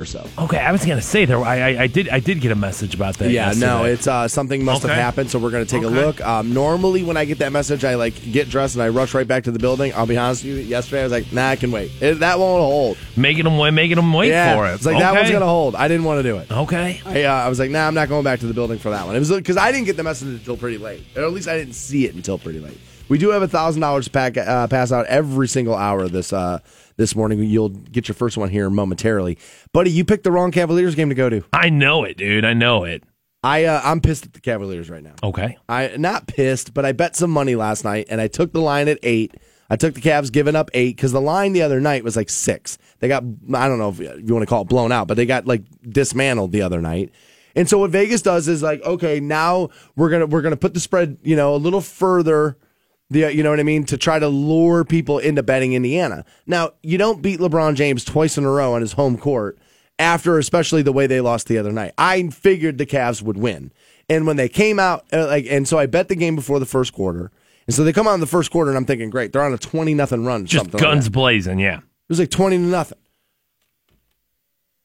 or so. Okay, I was gonna say there. I, I, I did I did get a message about that. Yeah, no, it's uh, something must Okay. have happened, so we're to take Okay. a look. Um, normally, when I get that message, I like get dressed and I rush right back to the building. I'll be honest with you. Yesterday, I was like, "Nah, I can wait. It, that won't hold." making them wait, making them wait yeah, for it. it's like that one's to hold. I didn't want to do it. Okay. I, uh, I was like, "Nah, I'm not going back to the building for that one." It was because I didn't get the message until pretty late, or at least I didn't see it until pretty late. We do have a thousand dollars pack uh, pass out every single hour this uh, this morning. You'll get your first one here momentarily, buddy. You picked the wrong Cavaliers game to go to. I know it, dude. I know it. I uh, I'm pissed at the Cavaliers right now. Okay. I not pissed, but I bet some money last night, and I took the line at eight. I took the Cavs giving up eight because the line the other night was like six. They got I don't know if you want to call it blown out, but they got like dismantled the other night. And so what Vegas does is like, okay, now we're gonna we're gonna put the spread, you know, a little further. The, you know what I mean to try to lure people into betting Indiana. Now you don't beat LeBron James twice in a row on his home court after, especially the way they lost the other night. I figured the Cavs would win, and when they came out, uh, like, and so I bet the game before the first quarter, and so they come out in the first quarter, and I'm thinking, great, they're on a twenty nothing run, Just something guns Like blazing. Yeah. It was like twenty to nothing.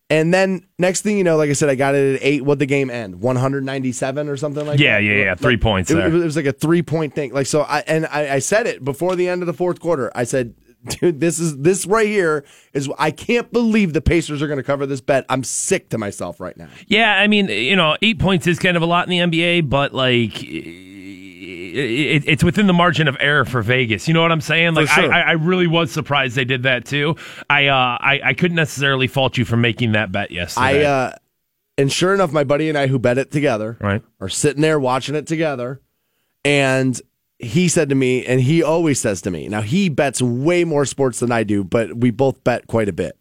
And then next thing you know, like I said, I got it at eight. What the game end? One hundred ninety seven or something like Yeah, that. yeah, yeah. yeah. Three points It, there. it was like a three point thing. Like so, I and I, I said it before the end of the fourth quarter. I said, dude, this is this right here is I can't believe the Pacers are going to cover this bet. I'm sick to myself right now. Yeah, I mean, you know, eight points is kind of a lot in the NBA, but like. It, it's within the margin of error for Vegas. You know what I'm saying? Like, sure. I, I really was surprised they did that too. I, uh, I, I couldn't necessarily fault you for making that bet I yesterday. uh, and sure enough, my buddy and I who bet it together right? are sitting there watching it together, and he said to me, and he always says to me, now he bets way more sports than I do, but we both bet quite a bit.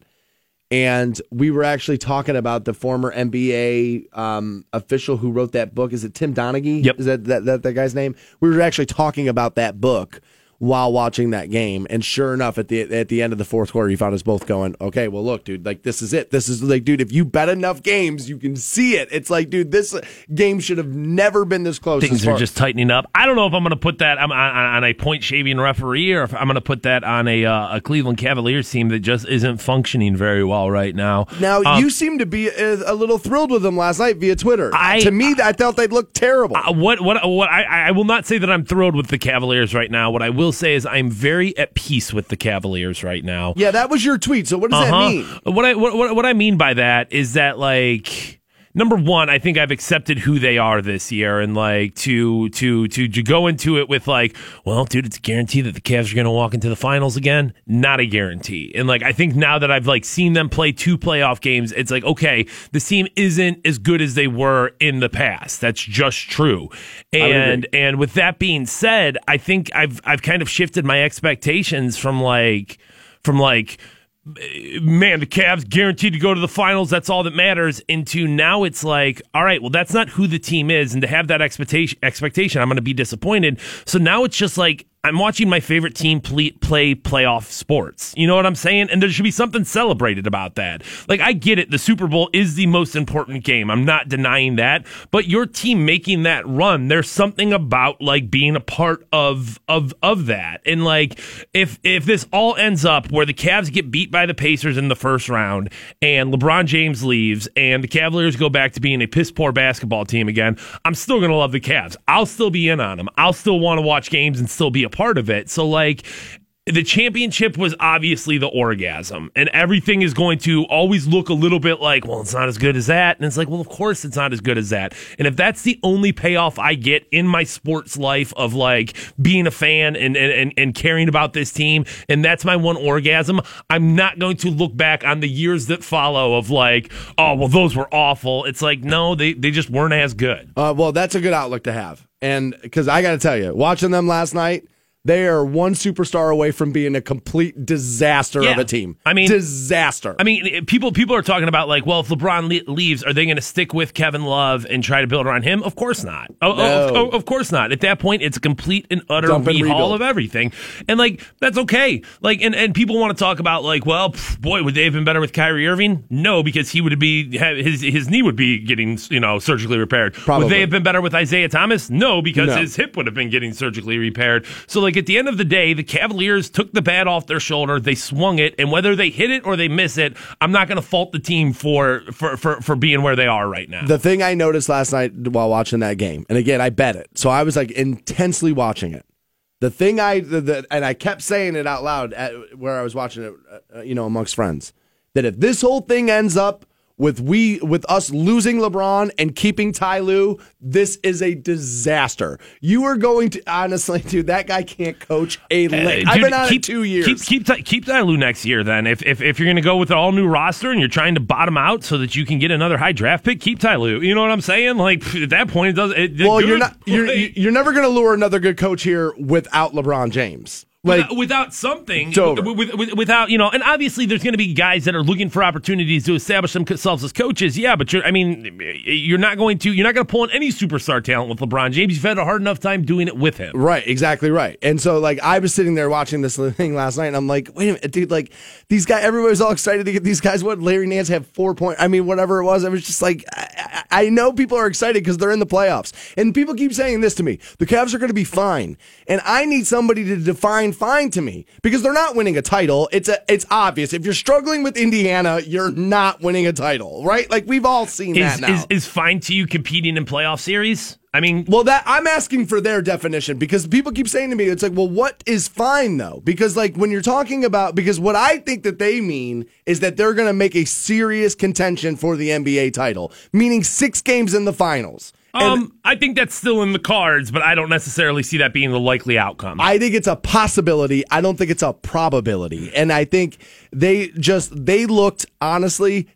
And we were actually talking about the former NBA um, official who wrote that book. Is it Tim Donaghy? Yep. Is that, that, that that guy's name? We were actually talking about that book while watching that game. And sure enough, at the at the end of the fourth quarter, he found us both going, "Okay, well, look, dude, like this is it. This is like, dude, if you bet enough games, you can see it. It's like, dude, this game should have never been this close. Things are just tightening up. I don't know if I'm going to put that on, on, on a point shaving referee or if I'm going to put that on a, uh, a Cleveland Cavaliers team that just isn't functioning very well right now. Now Um, you seem to be a, a little thrilled with them last night via Twitter. I- to me, I thought they looked terrible. Uh, what what what I, I will not say that I'm thrilled with the Cavaliers right now. What I will say is I'm very at peace with the Cavaliers right now. yeah, that was your tweet. So what does that Uh-huh. mean? What I what, what what I mean by that is that like number one, I think I've accepted who they are this year, and like to to to to go into it with like, well, dude, it's a guarantee that the Cavs are going to walk into the finals again. Not a guarantee. And like, I think now that I've like seen them play two playoff games, it's like, okay, this team isn't as good as they were in the past. That's just true. And and with that being said, I think I've I've kind of shifted my expectations from like from like man, the Cavs guaranteed to go to the finals. That's all that matters. Into now, it's like, all right, well, that's not who the team is, and to have that expectation, expectation, I'm going to be disappointed. So now it's just like I'm watching my favorite team play, play playoff sports. You know what I'm saying? And there should be something celebrated about that. Like I get it, the Super Bowl is the most important game. I'm not denying that, but your team making that run, there's something about like being a part of of of that. And like if if this all ends up where the Cavs get beat by the Pacers in the first round and LeBron James leaves and the Cavaliers go back to being a piss poor basketball team again, I'm still gonna love the Cavs. I'll still be in on them. I'll still want to watch games and still be a part of it. So like the championship was obviously the orgasm, and everything is going to always look a little bit like, well, it's not as good as that. And it's like, well, of course it's not as good as that. And if that's the only payoff I get in my sports life of like being a fan and, and, and, and caring about this team, and that's my one orgasm, I'm not going to look back on the years that follow of like, oh, well, those were awful. It's like, no, they, they just weren't as good. Uh, well, that's a good outlook to have. And because I got to tell you, watching them last night, they are one superstar away from being a complete disaster of a team. I mean- disaster. I mean, people people are talking about like, well, if LeBron le- leaves, are they going to stick with Kevin Love and try to build around him? Of course not. Oh, oh, No. of, of course not. At that point, it's a complete and utter Dump and rehaul rebuild. of everything, and like that's okay. Like, and, and people want to talk about like, well, pff, boy, would they have been better with Kyrie Irving? No, because he would be his his knee would be getting you know surgically repaired. Probably. Would they have been better with Isaiah Thomas? No, because No. his hip would have been getting surgically repaired. So like like at the end of the day, the Cavaliers took the bat off their shoulder, they swung it, and whether they hit it or they miss it, I'm not going to fault the team for, for for for being where they are right now. The thing I noticed last night while watching that game, and again, I bet it, so I was like intensely watching it. The thing I, the, the, and I kept saying it out loud at, where I was watching it, uh, you know, amongst friends, that if this whole thing ends up with we with us losing LeBron and keeping Ty Lue, this is a disaster. You are going to honestly, dude. That guy can't coach a lick. Uh, I've been on keep, it two years. Keep keep Ty- keep Ty Lue next year. Then, if if, if you're going to go with an all new roster and you're trying to bottom out so that you can get another high draft pick, keep Ty Lue. You know what I'm saying? Like at that point, it does. It, well, you're not. You're you're never going to lure another good coach here without LeBron James. Like without, without something, with- with- with- without you know, and obviously there's going to be guys that are looking for opportunities to establish themselves as coaches. Yeah, but you're, I mean, you're not going to, you're not going to pull in any superstar talent with LeBron James. You've had a hard enough time doing it with him. Right, exactly right. And so, like, I was sitting there watching this thing last night, and I'm like, wait a minute, dude, like, these guys, everybody was all excited to get these guys. What, Larry Nance had four point, I mean, whatever it was. I was just like, I, I I know people are excited because they're in the playoffs. And people keep saying this to me the Cavs are going to be fine. And I need somebody to define fine to me because they're not winning a title. It's a, it's obvious. If you're struggling with Indiana, you're not winning a title, right? Like, we've all seen Is, that now. is is fine to you competing in playoff series? I mean, Well, that I'm asking for their definition because people keep saying to me, it's like, well, what is fine though? Because like when you're talking about, because what I think that they mean is that they're going to make a serious contention for the NBA title, meaning six games in the finals. Um, I think that's still in the cards, but I don't necessarily see that being the likely outcome. I think it's a possibility. I don't think it's a probability. And I think they just they looked honestly,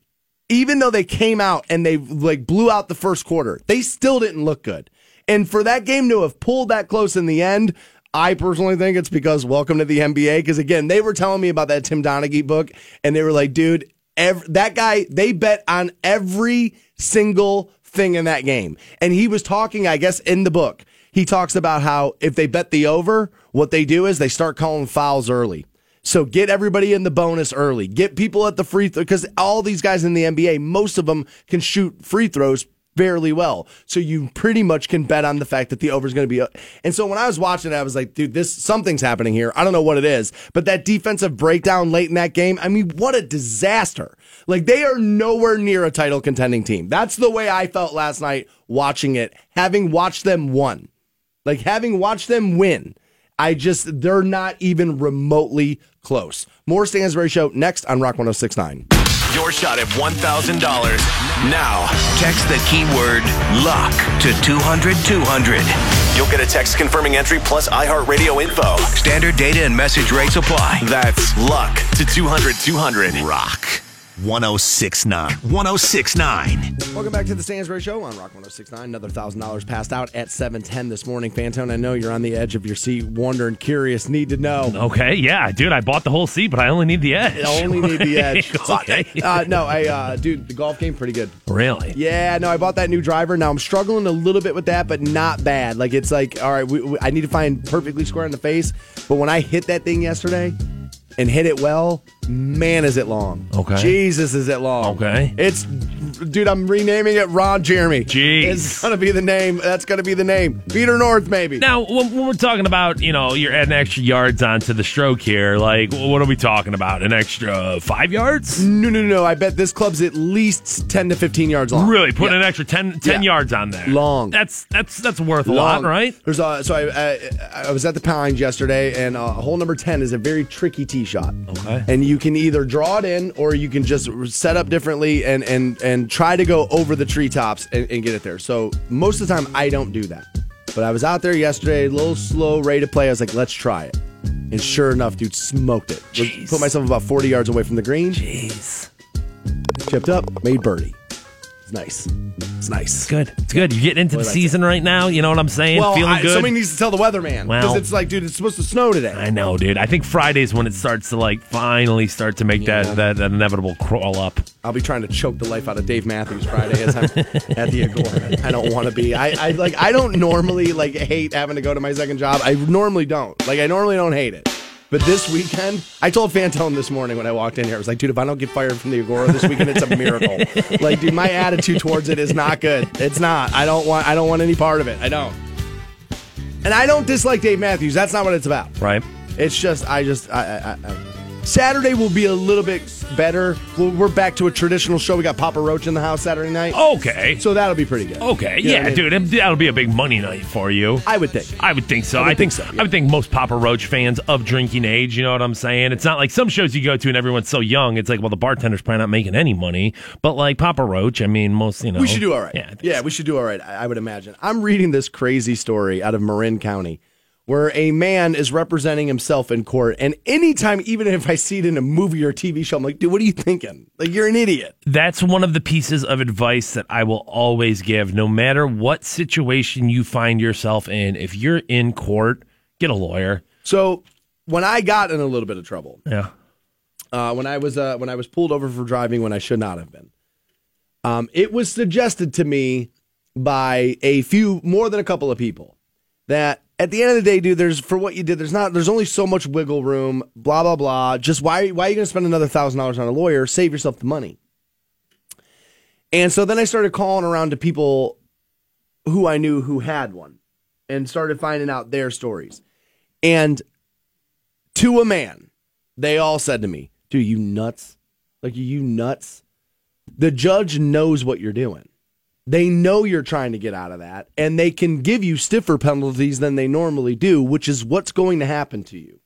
even though they came out and they like blew out the first quarter, they still didn't look good. And for that game to have pulled that close in the end, I personally think it's because welcome to the NBA. Because again, they were telling me about that Tim Donaghy book, and they were like, dude, ev- that guy, they bet on every single thing in that game. And he was talking, I guess, in the book, he talks about how if they bet the over, what they do is they start calling fouls early. So get everybody in the bonus early. Get people at the free throw because all these guys in the NBA, most of them can shoot free throws fairly well. So you pretty much can bet on the fact that the over is going to be. And so when I was watching it, I was like, dude, this something's happening here. I don't know what it is, but that defensive breakdown late in that game, I mean, what a disaster. Like they are nowhere near a title contending team. That's the way I felt last night watching it, having watched them won. Like having watched them win. I just, they're not even remotely close. More Stansbury Show next on Rock 1069. Your shot at $1,000. Now, text the keyword luck to 200 200. You'll get a text confirming entry plus iHeartRadio info. Standard data and message rates apply. That's luck to 200 200. Rock 1069. 1069. Welcome back to the Stansbury Show on Rock 1069. Another $1,000 passed out at 710 this morning. Fantone, I know you're on the edge of your seat, wondering, curious, need to know. okay, yeah, dude, I bought the whole seat, but I only need the edge. I only need the edge. okay. Uh, no, I, uh, dude, the golf game, pretty good. really? Yeah, no, I bought that new driver. Now I'm struggling a little bit with that, but not bad. Like it's like, all right, we, we, I need to find perfectly square in the face. But when I hit that thing yesterday and hit it well, man, is it long? Okay. Jesus, is it long? Okay. It's, dude, I'm renaming it Ron Jeremy. Jeez. it's gonna be the name. That's gonna be the name. Peter North, maybe. Now, when, when we're talking about, you know, you're adding extra yards onto the stroke here, like, what are we talking about? An extra five yards? No, no, no. I bet this club's at least 10 to 15 yards long. Really, Put Yeah. an extra 10, 10 Yeah. yards on there. Long. That's that's that's worth a lot, right? There's a, so I, I I was at the Pines yesterday, and uh, hole number ten is a very tricky tee shot. Okay. And you can either draw it in, or you can just set up differently and and and try to go over the treetops and, and get it there. So most of the time, I don't do that. But I was out there yesterday, a little slow, ready to play. I was like, let's try it. And sure enough, dude, smoked it. Jeez. Put myself about 40 yards away from the green, Jeez. chipped up, made birdie. It's nice. It's nice. It's good. It's good. You're getting into the season right now. You know what I'm saying? Well, Feeling I, good. somebody needs to tell the weatherman because Well- it's like, dude, it's supposed to snow today. I know, dude. I think Friday's when it starts to like finally start to make Yeah. that, that that inevitable crawl up. I'll be trying to choke the life out of Dave Matthews Friday as I'm at the Agora. I don't want to be. I, I like. I don't normally like hate having to go to my second job. I normally don't. Like I normally don't hate it. But this weekend, I told Fantone this morning when I walked in here, I was like, dude, if I don't get fired from the Agora this weekend, it's a miracle. like, dude, my attitude towards it is not good. It's not. I don't want. I don't want any part of it. I don't. And I don't dislike Dave Matthews. That's not what it's about. Right. It's just I just I, I, I Saturday will be a little bit better. We're back to a traditional show. We got Papa Roach in the house Saturday night. Okay. So that'll be pretty good. Okay. You yeah, I mean? dude. That'll be a big money night for you. I would think. I would think so. I I, think, think so, yeah. I would think most Papa Roach fans of drinking age. You know what I'm saying? It's not like some shows you go to and everyone's so young. It's like, well, the bartender's probably not making any money. But like Papa Roach, I mean, most you know. We should do all right. Yeah. Yeah, so. we should do all right. I would imagine. I'm reading this crazy story out of Marin County where a man is representing himself in court. And anytime, even if I see it in a movie or TV show, I'm like, dude, what are you thinking? Like, you're an idiot. That's one of the pieces of advice that I will always give, no matter what situation you find yourself in. If you're in court, get a lawyer. So when I got in a little bit of trouble, Yeah. uh, when I was uh, when I was pulled over for driving when I should not have been. Um, it was suggested to me by a few more than a couple of people that at the end of the day, dude, there's for what you did, there's not there's only so much wiggle room, blah blah blah. Just why why are you gonna spend another thousand dollars on a lawyer? Save yourself the money. And so then I started calling around to people who I knew who had one and started finding out their stories. And to a man, they all said to me, dude, you nuts? Like, you nuts? The judge knows what you're doing. They know you're trying to get out of that, and they can give you stiffer penalties than they normally do, which is what's going to happen to you.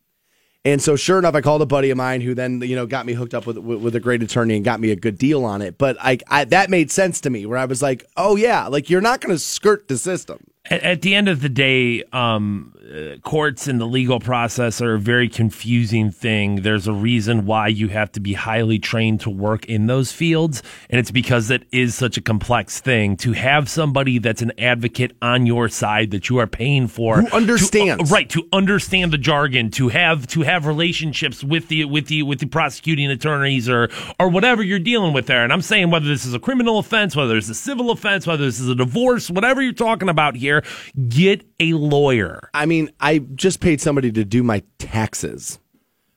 And so, sure enough, I called a buddy of mine who then, you know, got me hooked up with with, a great attorney and got me a good deal on it. But I, I that made sense to me, where I was like, oh yeah, like you're not going to skirt the system. At, at the end of the day, um, uh, courts and the legal process are a very confusing thing. There's a reason why you have to be highly trained to work in those fields, and it's because it is such a complex thing. To have somebody that's an advocate on your side that you are paying for, Who understands. to, uh, right? To understand the jargon, to have to have relationships with the with the with the prosecuting attorneys or or whatever you're dealing with there. And I'm saying whether this is a criminal offense, whether it's a civil offense, whether this is a divorce, whatever you're talking about here, get a lawyer. I mean, I just paid somebody to do my taxes.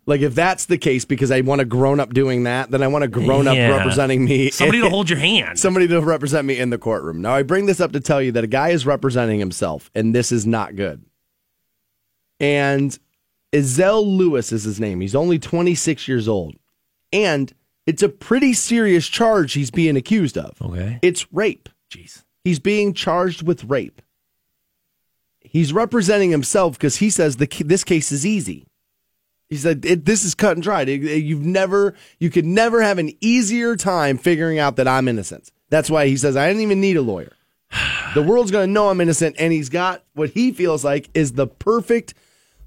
Like, if that's the case, because I want a grown up doing that, then I want a grown up Yeah. representing me. Somebody to hold your hand. Somebody to represent me in the courtroom. Now, I bring this up to tell you that a guy is representing himself, and this is not good. And Ezel Lewis is his name. He's only 26 years old. And it's a pretty serious charge he's being accused of. Okay. It's rape. Jeez. He's being charged with rape. He's representing himself because he says the this case is easy. He said it, this is cut and dried. It- it- you've never, you could never have an easier time figuring out that I'm innocent. That's why he says I didn't even need a lawyer. The world's going to know I'm innocent, and he's got what he feels like is the perfect,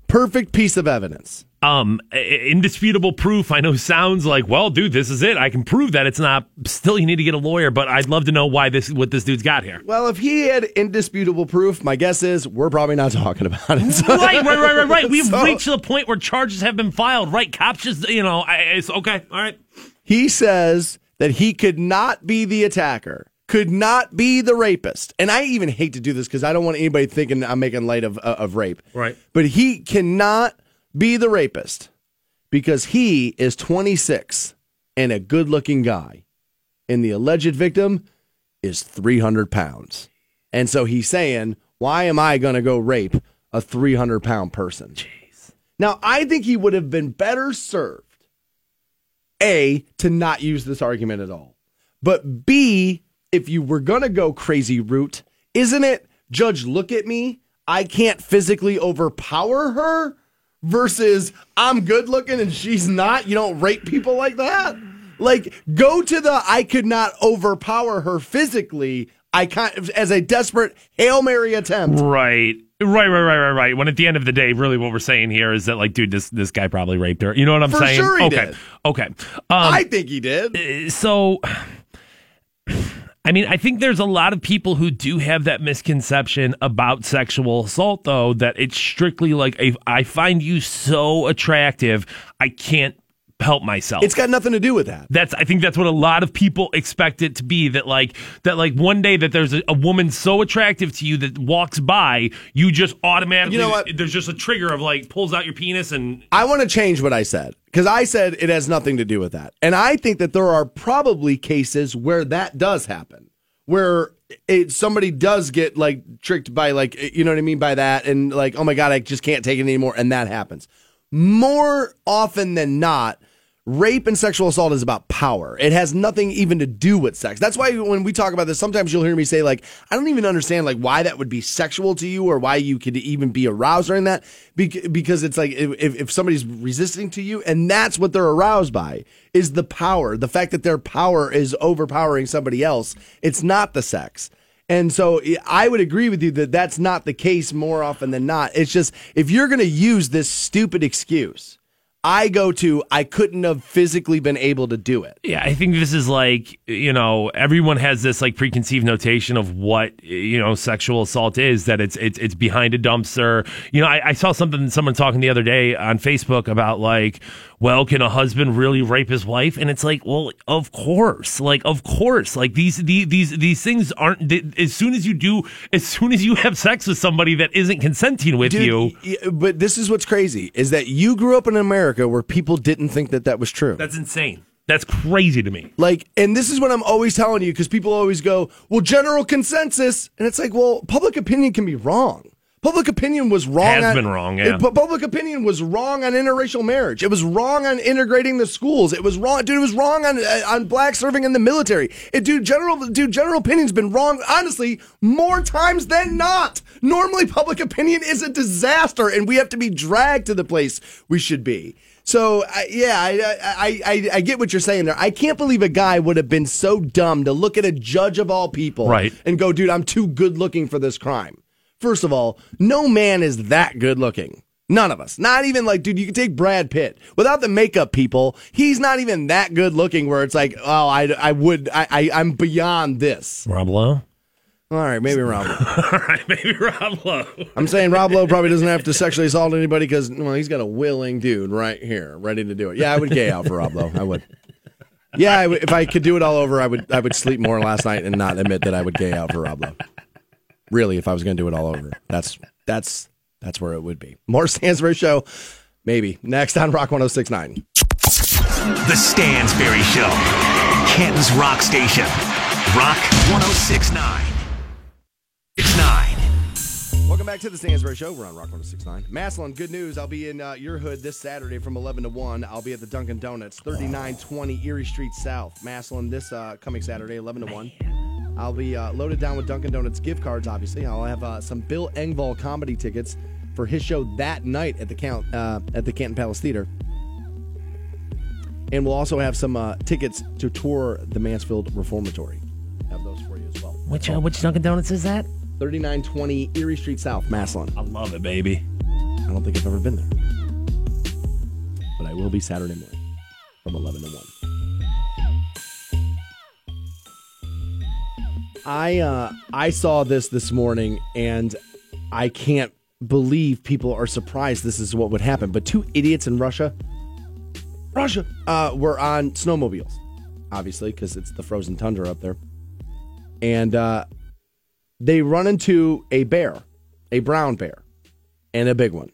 perfect piece of evidence. Um, indisputable proof. I know sounds like, well, dude, this is it. I can prove that it's not. Still, you need to get a lawyer. But I'd love to know why this, what this dude's got here. Well, if he had indisputable proof, my guess is we're probably not talking about it. So- right, right, right, right, right. We've So- reached the point where charges have been filed. Right, cops just, you know, I, it's okay. All right. He says that he could not be the attacker, could not be the rapist. And I even hate to do this because I don't want anybody thinking I'm making light of, uh, of rape. Right. But he cannot be the rapist because he is 26 and a good looking guy. And the alleged victim is 300 pounds. And so he's saying, why am I going to go rape a 300 pound person? Jeez. Now, I think he would have been better served a, to not use this argument at all. But B, if you were going to go crazy route, isn't it, Judge, look at me. I can't physically overpower her versus I'm good looking and she's not. You don't rape people like that. Like, go to the I could not overpower her physically. I can't, as a desperate Hail Mary attempt. Right. Right, right, right, right, right. When at the end of the day, really what we're saying here is that, like, dude, this this guy probably raped her. You know what I'm For saying? sure he okay. did. Okay. Um, I think he did. so I mean, I think there's a lot of people who do have that misconception about sexual assault, though, that it's strictly like, I find you so attractive, I can't help myself. It's got nothing to do with that. that's I think that's what a lot of people expect it to be that like that like one day that there's a, a woman so attractive to you that walks by you just automatically You know what? there's just a trigger of like pulls out your penis and I want to change what I said because I said it has nothing to do with that. And I think that there are probably cases where that does happen, where it, somebody does get like tricked by like eh, you know what I mean by that, and like oh my god, I just can't take it anymore, and that happens more often than not. Rape and sexual assault is about power. It has nothing even to do with sex. That's why when we talk about this, sometimes you'll hear me say like, I don't even understand like why that would be sexual to you or why you could even be aroused during that. Because it's like if, if somebody's resisting to you and that's what they're aroused by is the power, the fact that their power is overpowering somebody else. It's not the sex. And so eh, I would agree with you that that's not the case more often than not. It's just if you're going to use this stupid excuse, I go to I couldn't have physically been able to do it. Yeah, I think this is like, you know, everyone has this like preconceived notation of what, you know, sexual assault is, that it's it's it's behind a dumpster. You know, I, I saw something someone talking the other day on Facebook about like, well, can a husband really rape his wife? And it's like, well, of course. Like, of course. Like these these these, these things aren't as soon as you do as soon as you have sex with somebody that isn't consenting with Dude, you. But this is what's crazy is that you grew up in America where people didn't think that that was true. That's insane. That's crazy to me. Like, and this is what I'm always telling you because people always go, well, general consensus. And it's like, well, public opinion can be wrong. Public opinion was wrong. Has on, been wrong, yeah. It- public opinion was wrong on interracial marriage. It was wrong on integrating the schools. It was wrong, dude. It was wrong on uh, on black serving in the military. It, dude, general, dude, general opinion's been wrong. Honestly, more times than not. Normally, public opinion is a disaster, and we have to be dragged to the place we should be. So I yeah, I, I I I get what you're saying there. I can't believe a guy would have been so dumb to look at a judge of all people, Right. and go, dude, I'm too good looking for this crime. First of all, no man is that good looking. None of us. Not even like, dude, you can take Brad Pitt. Without the makeup people, he's not even that good looking where it's like, oh, I, I would, I, I, I'm beyond this. Rob Lowe? All right, maybe Rob. All right, maybe Rob Lowe. I'm saying Rob Lowe probably doesn't have to sexually assault anybody because, well, he's got a willing dude right here, ready to do it. Yeah, I would gay out for Rob Lowe. I would. Yeah, I would, if I could do it all over, I would, I would sleep more last night and not admit that I would gay out for Rob Lowe. Really, if I was going to do it all over, that's, that's, that's where it would be. More Stansbury Show, maybe next on Rock 1069. The Stansbury Show. Canton's Rock Station. Rock 1069. It's 9. Welcome back to the Stansbury Show. We're on Rock 1069. Massillon, good news. I'll be in uh, your hood this Saturday from 11 to 1. I'll be at the Dunkin' Donuts, 3920 Erie Street South. Massillon, this uh, coming Saturday, 11 to 1. I'll be uh, loaded down with Dunkin' Donuts gift cards, obviously. I'll have uh, some Bill Engvall comedy tickets for his show that night at the Count uh, at the Canton Palace Theater. And we'll also have some uh, tickets to tour the Mansfield Reformatory. Have those for you as well. Which uh, which Dunkin' Donuts is that? 3920 Erie Street South, Massillon. I love it, baby. I don't think I've ever been there. But I will be Saturday morning from 11 to 1. I uh, I saw this this morning and I can't believe people are surprised this is what would happen. But two idiots in Russia, Russia, uh, were on snowmobiles, obviously because it's the frozen tundra up there, and uh, they run into a bear, a brown bear, and a big one.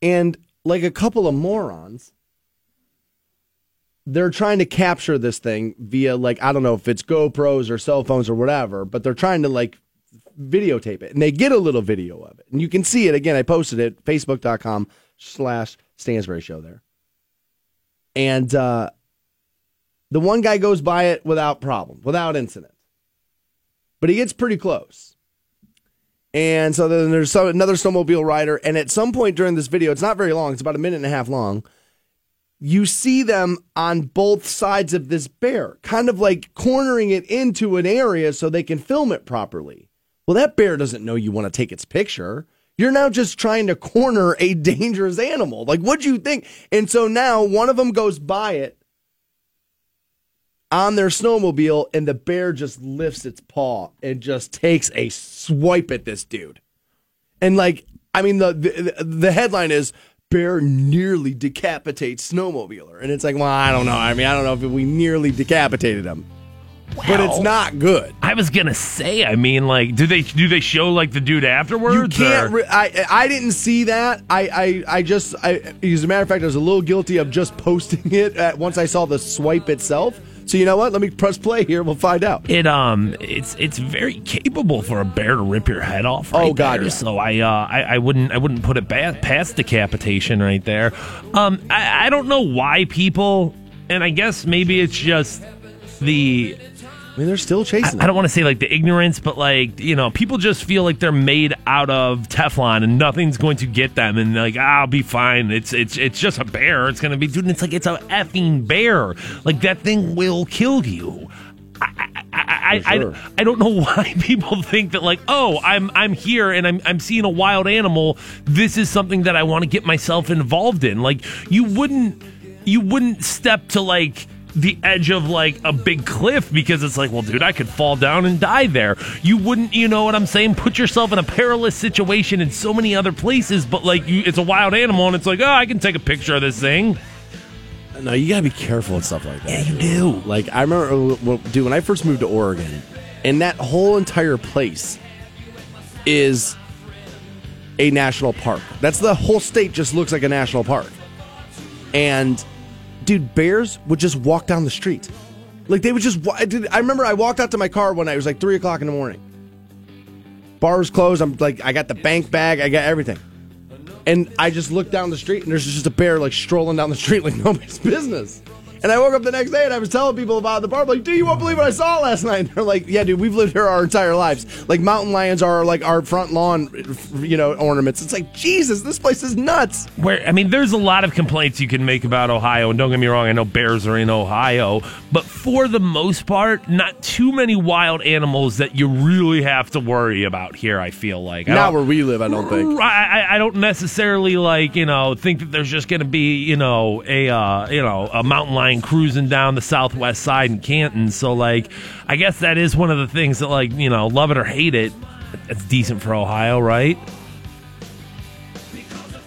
And like a couple of morons, they're trying to capture this thing via like I don't know if it's GoPros or cell phones or whatever, but they're trying to like videotape it. And they get a little video of it. And you can see it again. I posted it, facebook.com slash Stansbury Show there. And uh the one guy goes by it without problem, without incident. But he gets pretty close. And so then there's another snowmobile rider. And at some point during this video, it's not very long, it's about a minute and a half long. You see them on both sides of this bear, kind of like cornering it into an area so they can film it properly. Well, that bear doesn't know you want to take its picture. You're now just trying to corner a dangerous animal. Like, what'd you think? And so now one of them goes by it on their snowmobile, and the bear just lifts its paw and just takes a swipe at this dude. And like, I mean, the the, the headline is "Bear nearly decapitates snowmobiler," and it's like, well, I don't know. I mean, I don't know if we nearly decapitated him, but it's not good. I was gonna say. I mean, like, do they do they show like the dude afterwards? You can't. Re- I I didn't see that. I I, I just. I, as a matter of fact, I was a little guilty of just posting it at, once I saw the swipe itself. So you know what? Let me press play here. We'll find out. It um, it's it's very capable for a bear to rip your head off. Right Oh, God, yeah. So I uh, I, I wouldn't I wouldn't put it ba- past decapitation right there. Um, I, I don't know why people, and I guess maybe it's just the I mean, they're still chasing. I don't want to say like the ignorance, but like you know, people just feel like they're made out of Teflon and nothing's going to get them, and like ah, I'll be fine. It's it's it's just a bear. It's gonna be, dude. And it's like it's a effing bear. Like that thing will kill you. I I, I, sure. I, I don't know why people think that like oh I'm I'm here and I'm I'm seeing a wild animal. This is something that I want to get myself involved in. Like you wouldn't you wouldn't step to like the edge of like a big cliff because it's like well dude I could fall down and die there. You wouldn't you know what I'm saying? Put yourself in a perilous situation in so many other places, but like you, it's a wild animal and it's like oh I can take a picture of this thing. No, you gotta be careful and stuff like that. Yeah, you do. Like I remember, uh, dude, when I first moved to Oregon, and that whole entire place is a national park. That's the whole state. Just looks like a national park. And dude, bears would just walk down the street. Like they would just. I I remember I walked out to my car one night. It was like three o'clock in the morning. Bar was closed. I'm like, I got the bank bag. I got everything. And I just looked down the street and there's just a bear like strolling down the street like nobody's business. And I woke up the next day and I was telling people about the bar. I'm like, dude, you won't believe what I saw last night. And they're like, yeah, dude, we've lived here our entire lives. Like mountain lions are like our front lawn, you know, ornaments. It's like, Jesus, this place is nuts. where I mean, there's a lot of complaints you can make about Ohio, and don't get me wrong, I know bears are in Ohio, but for the most part, not too many wild animals that you really have to worry about here. I feel like I Not where we live, I don't think. I, I, I don't necessarily like you know think that there's just going to be you know a uh, you know a mountain lion cruising down the southwest side in Canton. So like I guess that is one of the things that like you know love it or hate it, it's decent for Ohio, right?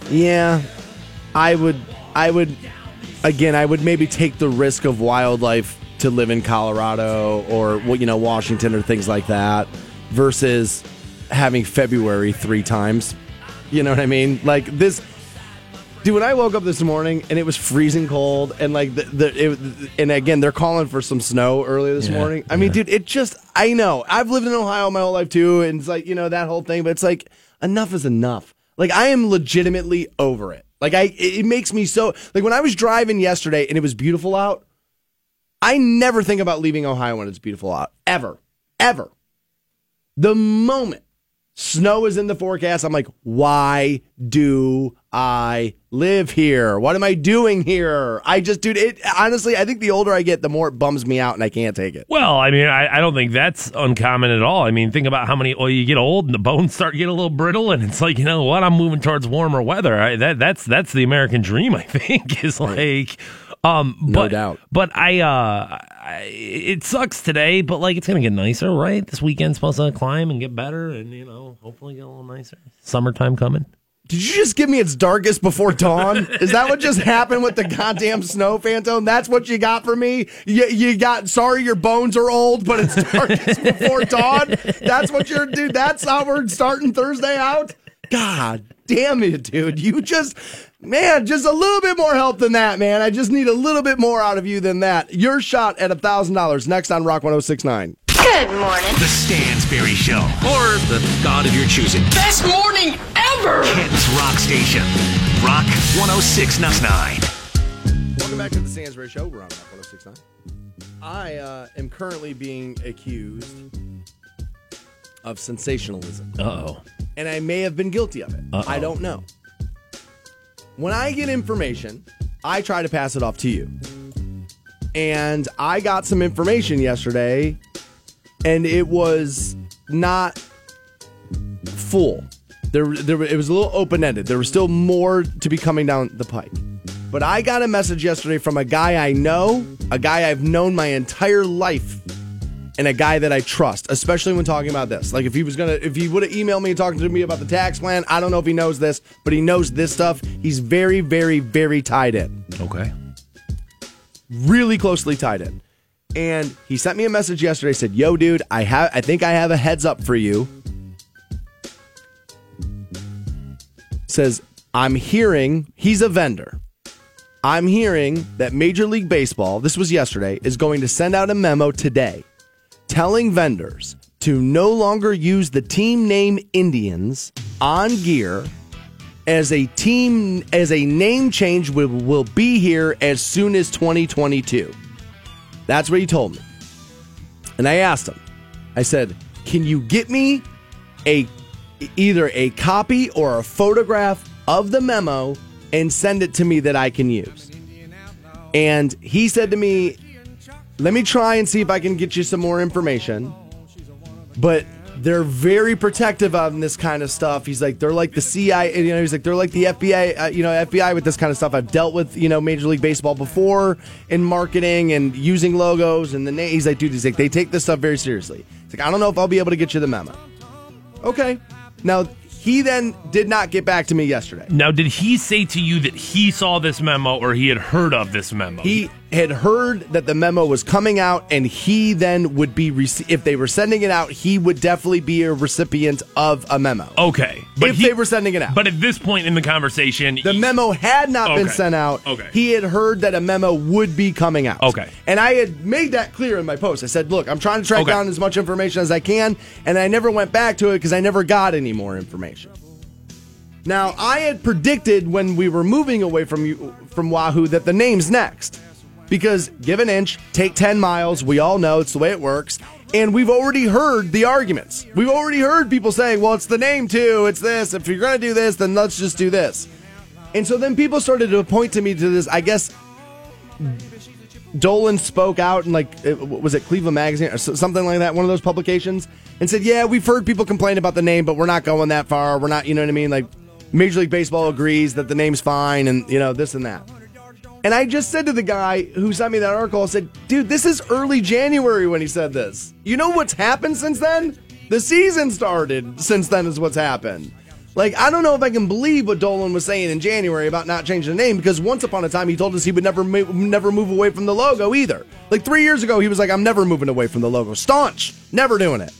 Yeah, I would. I would. Again, I would maybe take the risk of wildlife to live in Colorado or you know Washington or things like that, versus having February three times. You know what I mean? Like this. Dude, when I woke up this morning and it was freezing cold, and like the, the it, and again they're calling for some snow early this Yeah, morning. I mean, dude, it just I know I've lived in Ohio my whole life too, and it's like you know that whole thing, but it's like enough is enough. Like I am legitimately over it. Like I, it it makes me so like when I was driving yesterday and it was beautiful out. I never think about leaving Ohio when it's beautiful out ever, ever. The moment snow is in the forecast, I'm like, why do I live here? What am I doing here? I just, dude, it honestly, I think the older I get, the more it bums me out and I can't take it. Well, I mean, I, I don't think that's uncommon at all. I mean, think about how many. Well, you get old and the bones start getting a little brittle, and it's like, you know what? I'm moving towards warmer weather. I, that that's that's the American dream. I think is like, um, No but, doubt. But I, uh, I, it sucks today, but like it's gonna get nicer, right? This weekend's supposed to climb and get better, and you know, hopefully get a little nicer. Summertime coming. Did you just give me it's darkest before dawn? Is that what just happened with the goddamn snow phantom? That's what you got for me? You, you got sorry your bones are old, but it's darkest before dawn? That's what you're dude. That's how we're starting Thursday out? God damn it, dude. You just man, just a little bit more help than that, man. I just need a little bit more out of you than that. Your shot at a thousand dollars next on Rock 1069. Good morning. The Stansbury Show. Or the god of your choosing. Best morning ever! Kent's Rock Station. Rock 1069. Welcome back to the Stansbury Show. We're on Rock 1069. I uh, am currently being accused of sensationalism, Uh oh. and I may have been guilty of it. I don't know. When I get information, I try to pass it off to you. And I got some information yesterday, and it was not full. There, there, it was a little open ended. There was still more to be coming down the pike. But I got a message yesterday from a guy I know, a guy I've known my entire life, and a guy that I trust, especially when talking about this. Like if he was gonna, if he would have emailed me and talking to me about the tax plan, I don't know if he knows this, but he knows this stuff. He's very, very, very tied in Okay. really closely tied in. And he sent me a message yesterday. Said, "Yo, dude, I have. I think I have a heads up for you." Says, "I'm hearing he's a vendor, I'm hearing that Major League Baseball, this was yesterday, is going to send out a memo today telling vendors to no longer use the team name Indians on gear as a team as a name change will, will be here as soon as 2022. That's what he told me. And I asked him. I said, "Can you get me a either a copy or a photograph of the memo and send it to me that I can use?" And he said to me, "Let me try and see if I can get you some more information." But they're very protective on this kind of stuff. He's like, they're like the CIA, you know, he's like, they're like the FBI, uh, you know, FBI with this kind of stuff. I've dealt with, you know, Major League Baseball before in marketing and using logos and the name. He's like, dude, he's like, they take this stuff very seriously. He's like, I don't know if I'll be able to get you the memo. Okay. Now, he then did not get back to me yesterday. Now, did he say to you that he saw this memo or he had heard of this memo? He had heard that the memo was coming out, and he then would be if they were sending it out, he would definitely be a recipient of a memo. okay, if he- they were sending it out. But at this point in the conversation, The he- memo had not been sent out. Okay. He had heard that a memo would be coming out. Okay. And I had made that clear in my post. I said, look, I'm trying to track Okay. down as much information as I can, and I never went back to it because I never got any more information. Now, I had predicted when we were moving away from you, from Wahoo that the name's next. Because give an inch, take 10 miles. We all know it's the way it works. And we've already heard the arguments. We've already heard people saying, well, it's the name too. It's this. If you're going to do this, then let's just do this. And so then people started to point to me to this. I guess Dolan spoke out in like was it Cleveland Magazine or something like that, one of those publications, and said, "Yeah, we've heard people complain about the name, but we're not going that far. We're not, you know what I mean? Like Major League Baseball agrees that the name's fine, and you know this and that." And I just said to the guy who sent me that article, I said, "Dude, this is early January when he said this. You know what's happened since then? The season started since then is what's happened." Like, I don't know if I can believe what Dolan was saying in January about not changing the name because once upon a time he told us he would never never move away from the logo either. Like three years ago, he was like, "I'm never moving away from the logo, staunch, never doing it."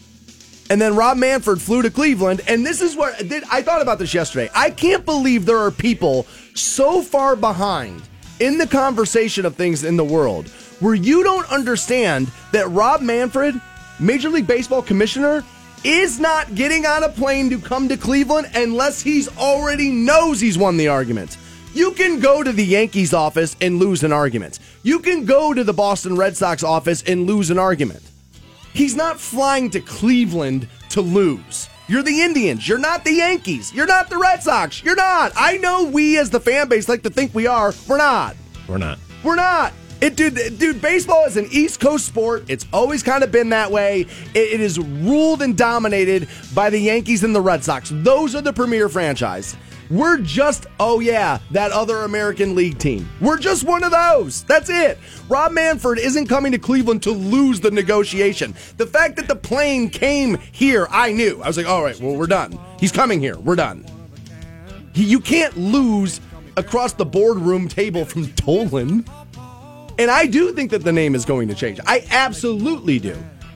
And then Rob Manfred flew to Cleveland, and this is where I thought about this yesterday. I can't believe there are people so far behind in the conversation of things in the world where you don't understand that Rob Manfred, Major League Baseball commissioner, is not getting on a plane to come to Cleveland unless he's already knows he's won the argument. You can go to the Yankees office and lose an argument. You can go to the Boston Red Sox office and lose an argument. He's not flying to Cleveland to lose. You're the Indians. You're not the Yankees. You're not the Red Sox. You're not. I know we as the fan base like to think we are. We're not. we're not. We're not. It, dude, dude, baseball is an East Coast sport. It's always kind of been that way. It, it is ruled and dominated by the Yankees and the Red Sox. Those are the premier franchise. We're just, oh yeah, that other American League team. We're just one of those. That's it. Rob Manfred isn't coming to Cleveland to lose the negotiation. The fact that the plane came here, I knew. I was like, all right, well, we're done. He's coming here. We're done. He- You can't lose across the boardroom table from Dolan. And I do think that the name is going to change. I absolutely do.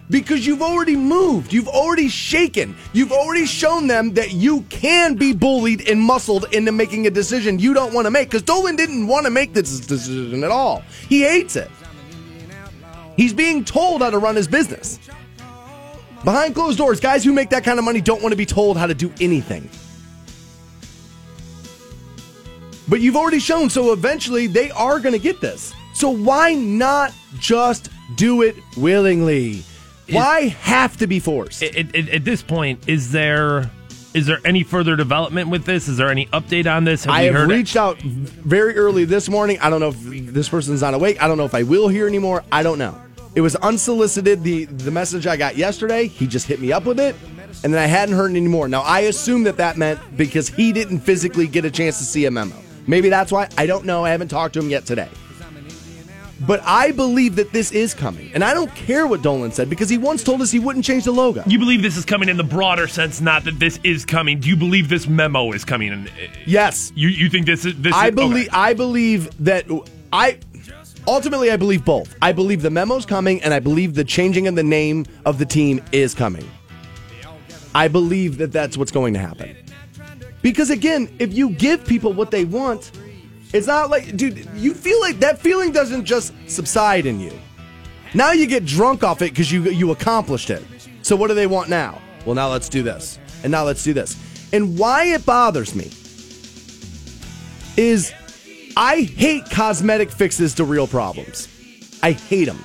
Because you've already moved. You've already shaken. You've already shown them that you can be bullied and muscled into making a decision you don't want to make. Because Dolan didn't want to make this decision at all. He hates it. He's being told how to run his business. Behind closed doors, guys who make that kind of money don't want to be told how to do anything. But you've already shown, so eventually they are going to get this. So why not just do it willingly? Why have to be forced? At, at, at this point, is there is there any further development with this? Is there any update on this? I we have heard reached out very early this morning. I don't know if this person's not awake. I don't know if I will hear anymore. I don't know. It was unsolicited. The the message I got yesterday, he just hit me up with it, and then I hadn't heard anymore. Now I assume that that meant because he didn't physically get a chance to see a memo. Maybe that's why. I don't know. I haven't talked to him yet today. But I believe that this is coming, and I don't care what Dolan said because he once told us he wouldn't change the logo. You believe this is coming in the broader sense, not that this is coming. Do you believe this memo is coming? In, Yes, you you think this is this? I is, believe. okay. I believe that I. Ultimately, I believe both. I believe the memo's coming, and I believe the changing of the name of the team is coming. I believe that that's what's going to happen. Because again, if you give people what they want, It's not like, dude, you feel like that feeling doesn't just subside in you. Now you get drunk off it because you you accomplished it. So what do they want now? Well, now let's do this, and now let's do this. And why it bothers me is I hate cosmetic fixes to real problems. I hate them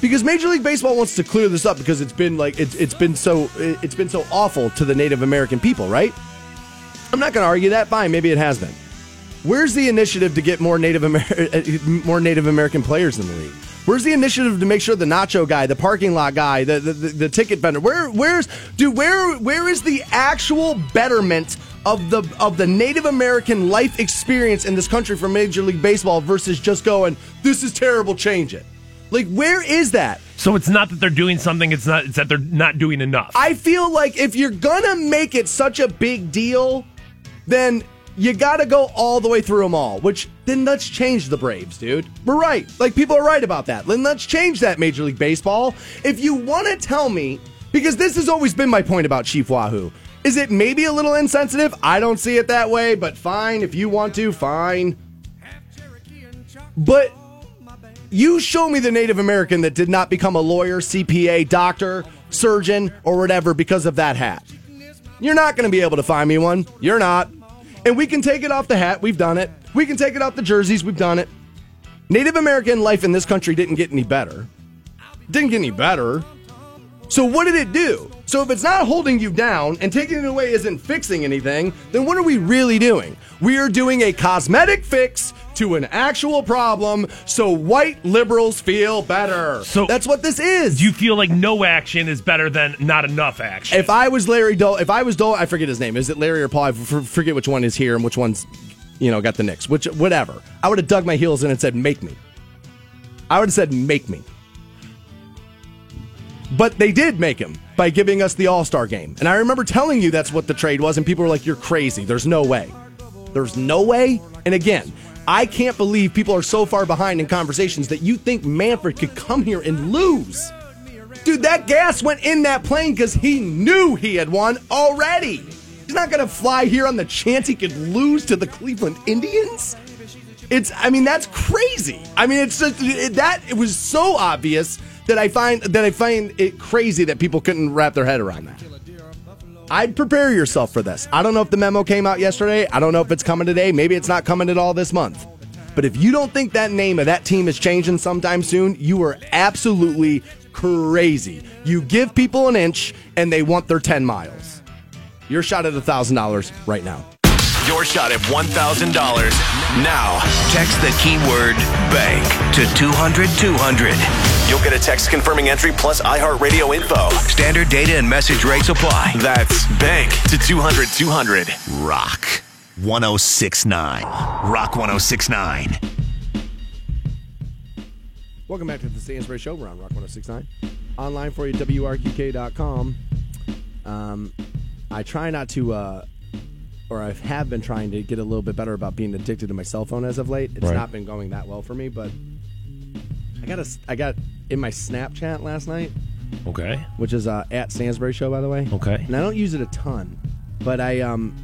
because Major League Baseball wants to clear this up because it's been like it's it's been so it's been so awful to the Native American people, right? I'm not going to argue that. Fine, maybe it has been. Where's the initiative to get more Native Amer- uh, more Native American players in the league? Where's the initiative to make sure the nacho guy, the parking lot guy, the, the, the, the ticket vendor, where where's dude, where where is the actual betterment of the of the Native American life experience in this country for Major League Baseball versus just going, this is terrible, change it. Like where is that? So it's not that they're doing something; it's not. It's that they're not doing enough. I feel like if you're gonna make it such a big deal, then you got to go all the way through them all. Which then let's change the Braves, dude. We're right. Like people are right about that. Then let's change that Major League Baseball. If you want to tell me, because this has always been my point about Chief Wahoo. Is it maybe a little insensitive? I don't see it that way, but fine. If you want to, fine. But you show me the Native American that did not become a lawyer, CPA, doctor, surgeon, or whatever because of that hat. You're not to be able to find me one. You're not. And we can take it off the hat. We've done it. We can take it off the jerseys. We've done it. Native American life in this country didn't get any better. Didn't get any better. So what did it do? So if it's not holding you down and taking it away isn't fixing anything, then what are we really doing? We are doing a cosmetic fix to an actual problem so white liberals feel better. So- that's what this is. Do you feel like no action is better than not enough action? if I was Larry Dolan, if I was Dolan, I forget his name. Is it Larry or Paul? I f- forget which one is here and which one's, you know, got the Knicks. Which, whatever. I would have dug my heels in and said, "Make me." I would have said, "Make me." But they did make him by giving us the All Star game, and I remember telling you that's what the trade was, and people were like, "You're crazy. There's no way. There's no way." And again. I can't believe people are so far behind in conversations that you think Manfred could come here and lose. Dude, that gas went in that plane because he knew he had won already. He's not going to fly here on the chance he could lose to the Cleveland Indians. It's, I mean, that's crazy. I mean, it's just it, that it was so obvious that I find that I find it crazy that people couldn't wrap their head around that. I'd prepare yourself for this. I don't know if the memo came out yesterday. I don't know if it's coming today. Maybe it's not coming at all this month. But if you don't think that name of that team is changing sometime soon, you are absolutely crazy. You give people an inch and they want their 10 miles. Your shot at $1,000 right now. Your shot at $1,000. Now, text the keyword bank to 200 200. You'll get a text confirming entry plus iHeartRadio info. Standard data and message rates apply. That's bank to 200 200. Rock 1069. Rock 1069. Welcome back to the Stansbury Show. We're on Rock 1069. Online for you, WRQK.com. Um, I try not to, uh, or I have been trying to get a little bit better about being addicted to my cell phone as of late. It's Right. not been going that well for me, but I got a, I got in my Snapchat last night, okay. which is uh, at Stansbury Show, by the way. Okay. And I don't use it a ton, but I um,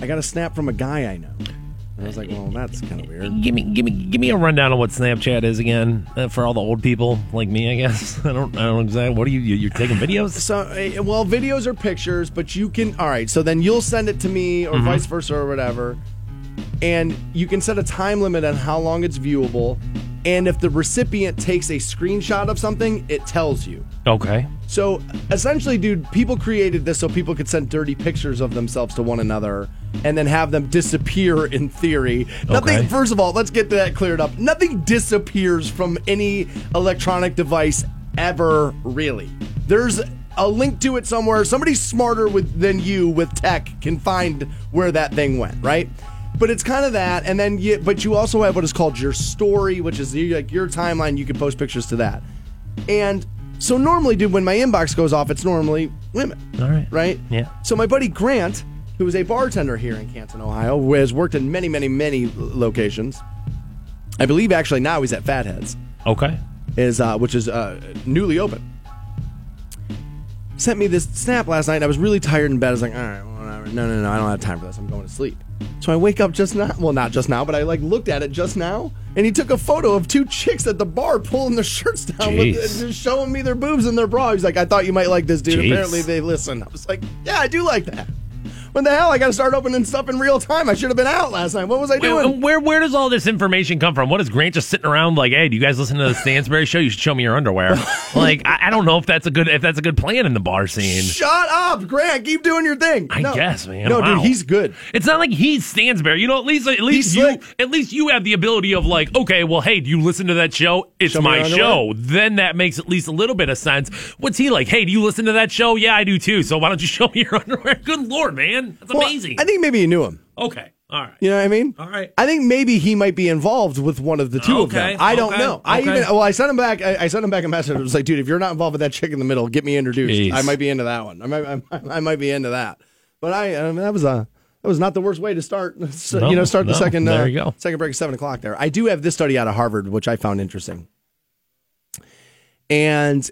I got a snap from a guy I know. And I was like, well, that's kind of weird. Give me, give me, give me a rundown of what Snapchat is again uh, for all the old people like me. I guess I don't, I don't know exactly. What are you? you- You're taking videos? So, uh, well, videos are pictures, but you can. All right, so then you'll send it to me, or vice versa, or whatever, and you can set a time limit on how long it's viewable. And if the recipient takes a screenshot of something, it tells you. Okay. So essentially, dude, people created this so people could send dirty pictures of themselves to one another and then have them disappear in theory. Nothing, Okay. first of all, let's get that cleared up. Nothing disappears from any electronic device ever, really. There's a link to it somewhere. Somebody smarter with, than you with tech can find where that thing went, right? But it's kind of that, and then you, but you also have what is called your story, which is your- like your timeline. You can post pictures to that. And so normally, dude, when my inbox goes off, it's normally women. All right. Right? Yeah. So my buddy Grant, who is a bartender here in Canton, Ohio, who has worked in many, many, many locations. I believe actually now he's at Fatheads, Okay. is uh, which is uh, newly open. Sent me this snap last night. and I was really tired in bed. I was like, all right, whatever. No, no, no, no, I don't have time for this. I'm going to sleep. So I wake up just now. Well, not just now, but I like looked at it just now, and he took a photo of two chicks at the bar pulling their shirts down, with, Jeez. just showing me their boobs and their bra. He's like, I thought you might like this, dude. Jeez. Apparently they listen. I was like, yeah, I do like that. When the hell? I got to start opening stuff in real time. I should have been out last night. What was I Where, doing? where where does all this information come from? What is Grant just sitting around like, hey, do you guys listen to the Stansbury show? You should show me your underwear. like, I, I don't know if that's a good if that's a good plan in the bar scene. Shut up, Grant. Keep doing your thing. I No. guess, man. No, Wow. dude, he's good. It's not like he's Stansbury. You know, at least at least He's you slick. at least you have the ability of like, okay, well, hey, do you listen to that show? It's Show my show. Then that makes at least a little bit of sense. What's he like? Hey, do you listen to that show? Yeah, I do too. So why don't you show me your underwear? Good lord, man, that's Well, amazing. I think maybe you knew him. okay, all right. You know what I mean? All right. I think maybe he might be involved with one of the two of them. I don't okay, know. I okay. even well, I sent him back. I, I sent him back a message. I was like, dude, if you're not involved with that chick in the middle, get me introduced. Jeez. I might be into that one. I might, I, I might be into that. But I, um, that was a. That was not the worst way to start. So, No, you know, start the second. there uh, you go. Second break at seven o'clock. There, I do have this study out of Harvard, which I found interesting, and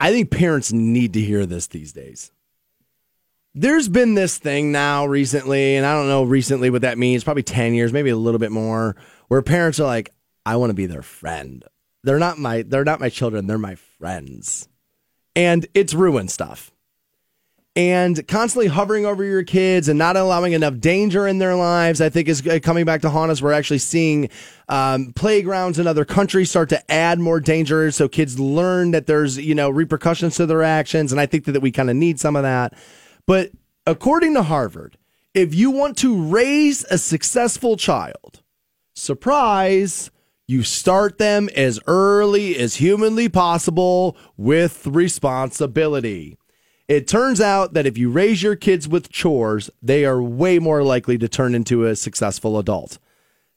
I think parents need to hear this these days there's been this thing now recently, and I don't know recently what that means, probably 10 years, maybe a little bit more, where parents are like, I want to be their friend. They're not my they're not my children, they're my friends. And it's ruined stuff. And constantly hovering over your kids and not allowing enough danger in their lives, I think is uh, coming back to haunt us. We're actually seeing um, playgrounds in other countries start to add more danger, so kids learn that there's you know repercussions to their actions, and I think that we kind of need some of that. But according to Harvard, if you want to raise a successful child, surprise, you start them as early as humanly possible with responsibility. It turns out that if you raise your kids with chores, they are way more likely to turn into a successful adult.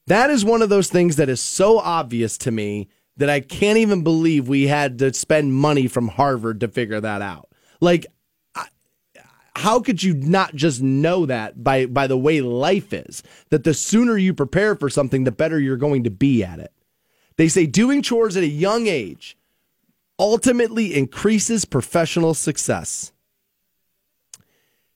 That is one of those things that is so obvious to me that I can't even believe we had to spend money from Harvard to figure that out. Like, how could you not just know that by by the way life is? That the sooner you prepare for something, the better you're going to be at it. They say doing chores at a young age ultimately increases professional success.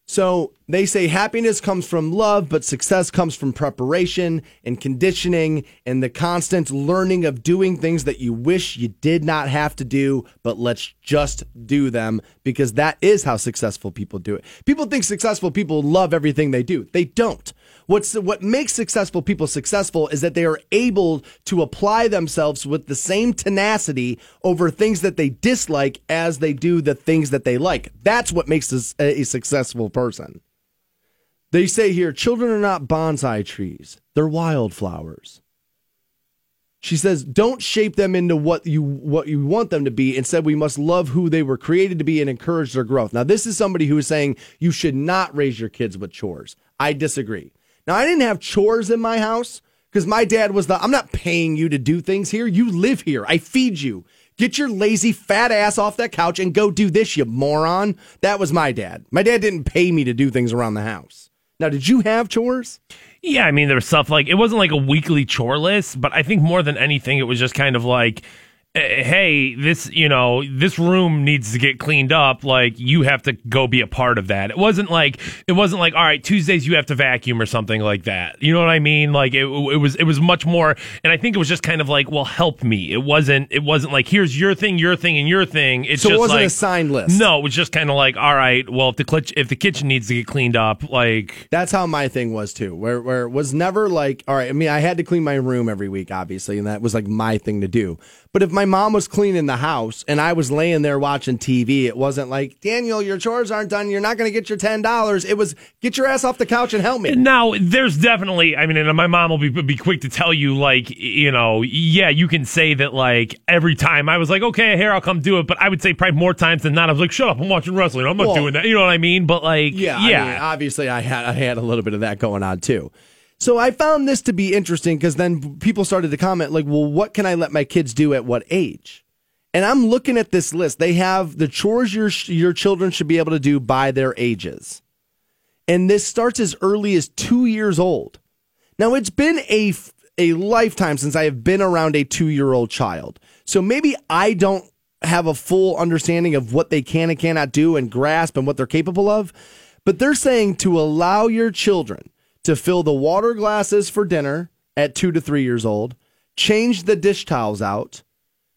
So they say happiness comes from love, but success comes from preparation and conditioning and the constant learning of doing things that you wish you did not have to do, but let's just do them because that is how successful people do it. People think successful people love everything they do. They don't. What's what makes successful people successful is that they are able to apply themselves with the same tenacity over things that they dislike as they do the things that they like. That's what makes a, a successful person. They say here, children are not bonsai trees; they're wildflowers. She says, "Don't shape them into what you what you want them to be. Instead, we must love who they were created to be and encourage their growth." Now, this is somebody who is saying you should not raise your kids with chores. I disagree. Now, I didn't have chores in my house because my dad was the. I'm not paying you to do things here. You live here. I feed you. Get your lazy fat ass off that couch and go do this, you moron. That was my dad. My dad didn't pay me to do things around the house. Now, did you have chores? Yeah, I mean, there was stuff like it wasn't like a weekly chore list, but I think more than anything, it was just kind of like, Eh, hey, this, you know, this room needs to get cleaned up. Like, you have to go be a part of that. It wasn't like, it wasn't like, all right, Tuesdays you have to vacuum or something like that. You know what I mean? Like, it, it was, it was much more, and I think it was just kind of like, well, help me. It wasn't, it wasn't like, here's your thing, your thing, and your thing. It's So it wasn't like, a signed list. No, it was just kind of like, all right, well, if the, if the kitchen needs to get cleaned up, like, That's how my thing was too. Where where it was never like, all right. I mean, I had to clean my room every week, obviously, and that was like my thing to do. But if my mom was cleaning the house and I was laying there watching TV, it wasn't like Daniel, your chores aren't done. You're not going to get your ten dollars. It was get your ass off the couch and help me. Now, there's definitely, I mean, and my mom will be, be quick to tell you, like, you know, yeah, you can say that, like, every time I was like, okay, here, I'll come do it. But I would say probably more times than not, I was like, shut up, I'm watching wrestling. I'm not Well, doing that. You know what I mean? But, like, Yeah, yeah. I mean, obviously, I had I had a little bit of that going on too. So I found this to be interesting because then people started to comment like, "Well, what can I let my kids do at what age?" And I'm looking at this list. They have the chores your your children should be able to do by their ages, and this starts as early as two years old. Now it's been a, a lifetime since I have been around a two year old child, so maybe I don't have a full understanding of what they can and cannot do and grasp and what they're capable of. But they're saying to allow your children to fill the water glasses for dinner at two to three years old, change the dish towels out,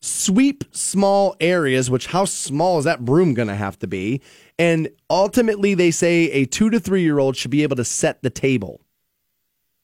sweep small areas, which how small is that broom going to have to be? And ultimately, they say a two to three year old should be able to set the table.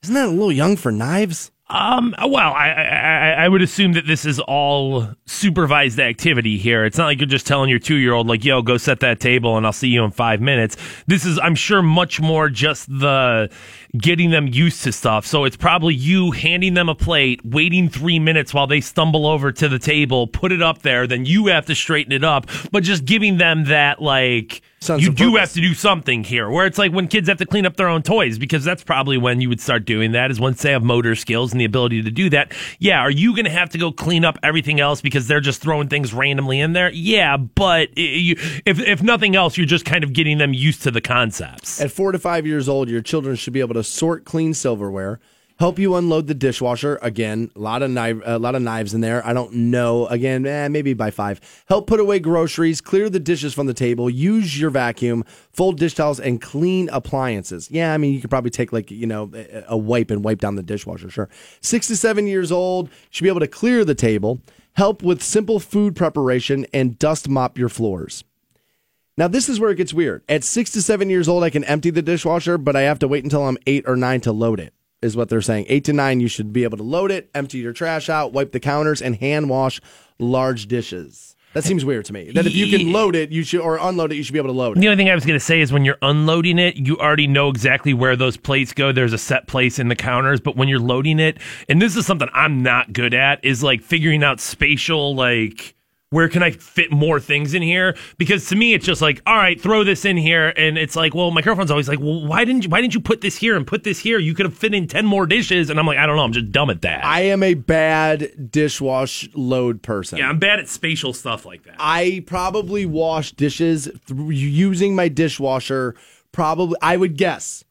Isn't that a little young for knives? Um. Well, I, I I would assume that this is all supervised activity here. It's not like you're just telling your two year old like, "Yo, go set that table, and I'll see you in five minutes." This is, I'm sure, much more just the getting them used to stuff. So it's probably you handing them a plate, waiting three minutes while they stumble over to the table, put it up there, then you have to straighten it up, but just giving them that like. Sense you do purpose. have to do something here where it's like when kids have to clean up their own toys because that's probably when you would start doing that is once they have motor skills and the ability to do that yeah are you going to have to go clean up everything else because they're just throwing things randomly in there yeah but you, if, if nothing else you're just kind of getting them used to the concepts At four to five years old, your children should be able to sort clean silverware, help you unload the dishwasher. Again, a lot of a lot of knives in there. I don't know. Again, eh, maybe by five. Help put away groceries, clear the dishes from the table, use your vacuum, fold dish towels, and clean appliances. Yeah, I mean you could probably take like you know a wipe and wipe down the dishwasher. Sure. Six to seven years old should be able to clear the table, help with simple food preparation, and dust mop your floors. Now, this is where it gets weird. At six to seven years old, I can empty the dishwasher, but I have to wait until I'm eight or nine to load it, is what they're saying. Eight to nine, you should be able to load it, empty your trash out, wipe the counters, and hand wash large dishes. That seems weird to me. That if you can load it, you should, or unload it, you should be able to load it. The only thing I was going to say is when you're unloading it, you already know exactly where those plates go. There's a set place in the counters, but when you're loading it, and this is something I'm not good at, is like figuring out spatial, like, where can I fit more things in here? Because to me, it's just like, all right, throw this in here, and it's like, well, my girlfriend's always like, well, why didn't you, why didn't you put this here and put this here? You could have fit in ten more dishes, and I'm like, I don't know, I'm just dumb at that. I am a bad dishwash load person. yeah, I'm bad at spatial stuff like that. I probably wash dishes through using my dishwasher. Probably, I would guess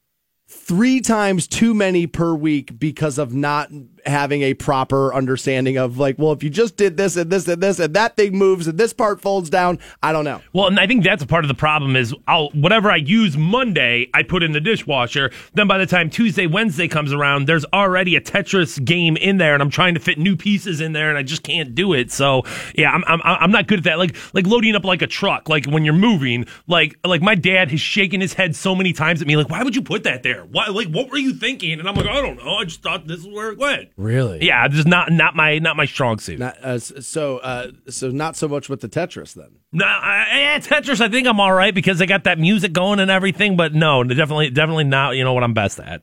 three times too many per week because of not having a proper understanding of like, well, if you just did this and this and this and that thing moves and this part folds down, I don't know. Well, and I think that's a part of the problem is I'll whatever I use Monday, I put in the dishwasher. Then by the time Tuesday, Wednesday comes around, there's already a Tetris game in there, and I'm trying to fit new pieces in there, and I just can't do it. So yeah, I'm I'm I'm not good at that. Like like loading up like a truck, like when you're moving. Like like my dad has shaken his head so many times at me, like why would you put that there? Why like what were you thinking? And I'm like I don't know. I just thought this is where it went. Really? Yeah, just not not my not my strong suit. Not, uh, so, uh, so not so much with the Tetris then. No, I, I- Tetris. I think I'm all right because they got that music going and everything. But no, definitely, definitely not. You know what I'm best at.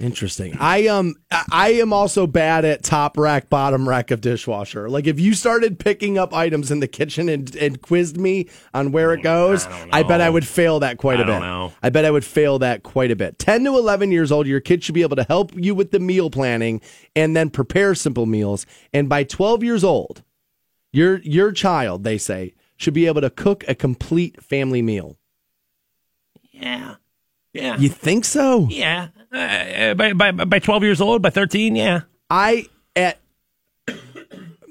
Interesting. I um I I am also bad at top rack, bottom rack of dishwasher. Like if you started picking up items in the kitchen and, and quizzed me on where it goes, I, bet I would fail that quite a I bit. don't know. I bet I would fail that quite a bit. Ten to eleven years old, your kid should be able to help you with the meal planning and then prepare simple meals. And by twelve years old, your your child, they say, should be able to cook a complete family meal. Yeah, yeah, You think so? yeah. Uh, by, by by 12 years old, by 13, yeah. I at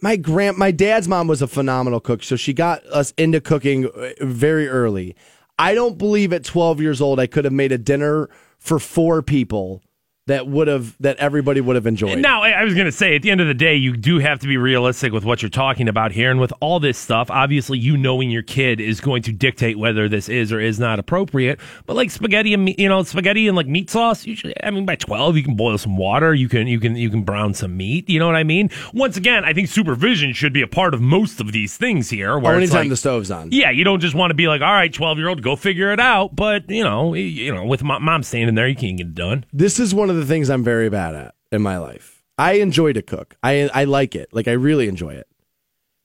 my grand my dad's mom was a phenomenal cook, so she got us into cooking uh, very early. I don't believe at 12 years old I could have made a dinner for four people that would have that everybody would have enjoyed. Now, I was going to say, at the end of the day, you do have to be realistic with what you're talking about here. And with all this stuff, obviously, you knowing your kid is going to dictate whether this is or is not appropriate. But like spaghetti and, you know, spaghetti and like meat sauce, usually, I mean, by 12, you can boil some water. You can, you can, you can brown some meat. You know what I mean? Once again, I think supervision should be a part of most of these things here. Where oh, or anytime like, the stove's on. yeah, you don't just want to be like, all right, 12 year old, go figure it out. But, you know, you know, with mo- mom standing there, you can't get it done. This is one of the things I'm very bad at in my life. I enjoy to cook. I I like it. Like I really enjoy it.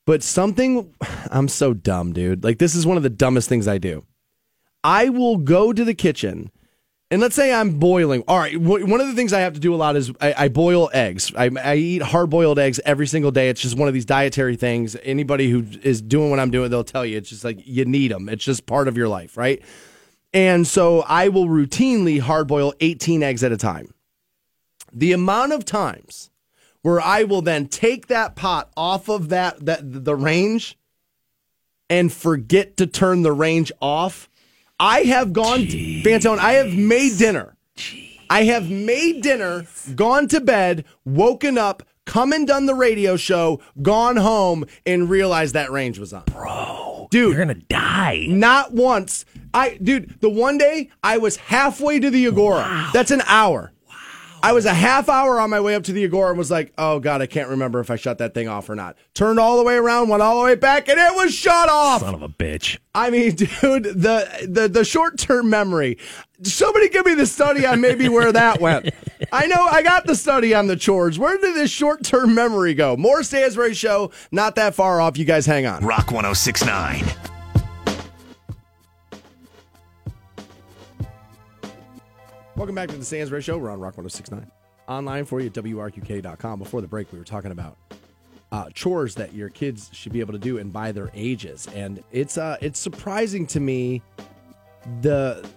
But something I'm so dumb, dude. Like this is one of the dumbest things I do. I will go to the kitchen and let's say I'm boiling. All right, wh- one of the things I have to do a lot is I, I boil eggs. I, I eat hard boiled eggs every single day. It's just one of these dietary things. Anybody who is doing what I'm doing, they'll tell you it's just like you need them. It's just part of your life, right? And so I will routinely hard boil 18 eggs at a time. The amount of times where I will then take that pot off of that that the range and forget to turn the range off, I have gone, to, Fantone, I have made dinner. I have made dinner, gone to bed, woken up, come and done the radio show, gone home, and realized that range was on. Bro, Dude. you're gonna die. Not once. I, dude, the one day I was halfway to the Agora. That's an hour. I was a half hour on my way up to the Agora and was like, oh God, I can't remember if I shut that thing off or not. Turned all the way around, went all the way back, and it was shut off. Son of a bitch. I mean, dude, the the, the short term memory. Somebody give me the study on maybe where that went. I know I got the study on the chores. Where did this short term memory go? More Stansbury Show, not that far off. You guys hang on. Rock 1069. Welcome back to the Stansbury Show. We're on Rock 1069. Online for you at WRQK.com. Before the break, we were talking about uh, chores that your kids should be able to do and by their ages. And it's uh, it's surprising to me the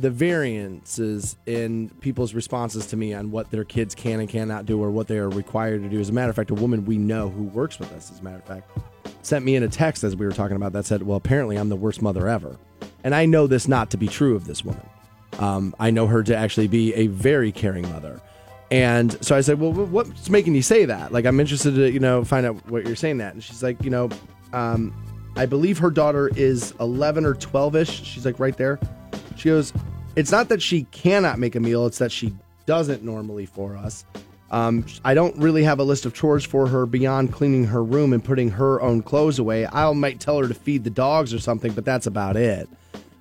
the variances in people's responses to me on what their kids can and cannot do or what they are required to do. As a matter of fact, a woman we know who works with us, as a matter of fact, sent me in a text as we were talking about that said, Well, apparently I'm the worst mother ever. And I know this not to be true of this woman. Um, I know her to actually be a very caring mother. And so I said, "Well, what's making you say that? Like, I'm interested to, you know, find out what you're saying that." And she's like, "You know, um, I believe her daughter is 11 or 12ish. She's like right there. She goes, "It's not that she cannot make a meal; it's that she doesn't normally for us. Um, I don't really have a list of chores for her beyond cleaning her room and putting her own clothes away. I might tell her to feed the dogs or something, but that's about it."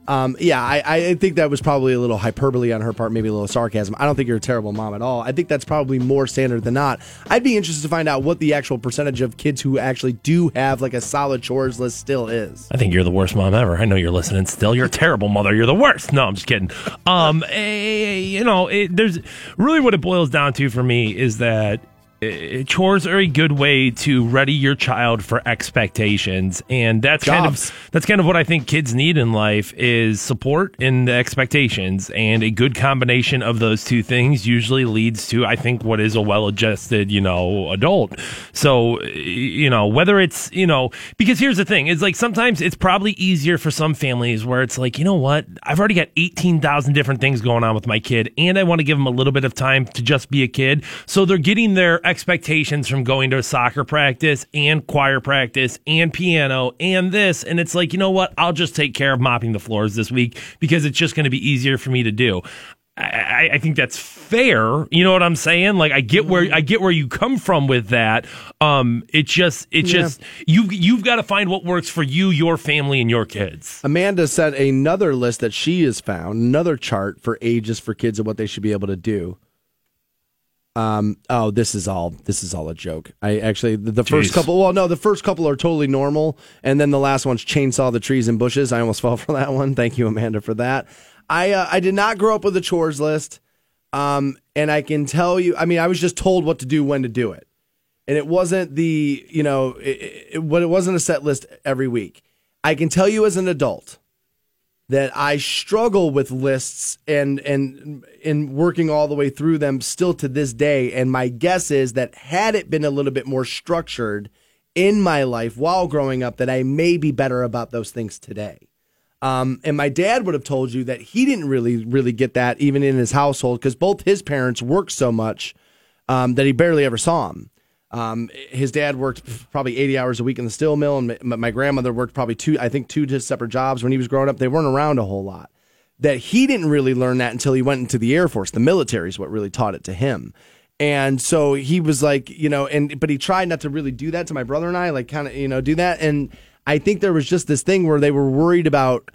Um, yeah, I, I think that was probably a little hyperbole on her part, maybe a little sarcasm. I don't think you're a terrible mom at all. I think that's probably more standard than not. I'd be interested to find out what the actual percentage of kids who actually do have like a solid chores list still is. I think you're the worst mom ever. I know you're listening still. You're a terrible mother. You're the worst. No, I'm just kidding. Um, eh, you know, it, there's really what it boils down to for me is that Uh, chores are a good way to ready your child for expectations and that's kind of that's kind of what I think kids need in life is support and the expectations and a good combination of those two things usually leads to I think what is a well-adjusted, you know, adult. So, you know, whether it's, you know, because here's the thing, it's like sometimes it's probably easier for some families where it's like, you know what? I've already got 18,000 different things going on with my kid and I want to give them a little bit of time to just be a kid. So they're getting their expectations from going to soccer practice and choir practice and piano and this. And it's like, you know what? I'll just take care of mopping the floors this week because it's just going to be easier for me to do. I, I think that's fair. You know what I'm saying? Like I get where I get where you come from with that. Um, it's just it's Yeah. just you you've got to find what works for you, your family, and your kids. Amanda sent another list that she has found, another chart for ages for kids and what they should be able to do. Um. Oh, this is all. This is all a joke. I actually the, the first couple. Well, no, the first couple are totally normal, and then the last one's chainsaw the trees and bushes. I almost fell for that one. Thank you, Amanda, for that. I uh, I did not grow up with a chores list, um, and I can tell you. I mean, I was just told what to do when to do it, and it wasn't the you know it, it, what it wasn't a set list every week. I can tell you as an adult that I struggle with lists and and in working all the way through them still to this day. And my guess is that had it been a little bit more structured in my life while growing up, that I may be better about those things today. Um, and my dad would have told you that he didn't really, really get that even in his household because both his parents worked so much um, that he barely ever saw him. Um, his dad worked probably 80 hours a week in the steel mill, and my, my grandmother worked probably two, I think, two separate jobs when he was growing up. They weren't around a whole lot. That he didn't really learn that until he went into the Air Force. The military is what really taught it to him. And so he was like, you know, and but he tried not to really do that to my brother and I, like kind of, you know, do that. And I think there was just this thing where they were worried about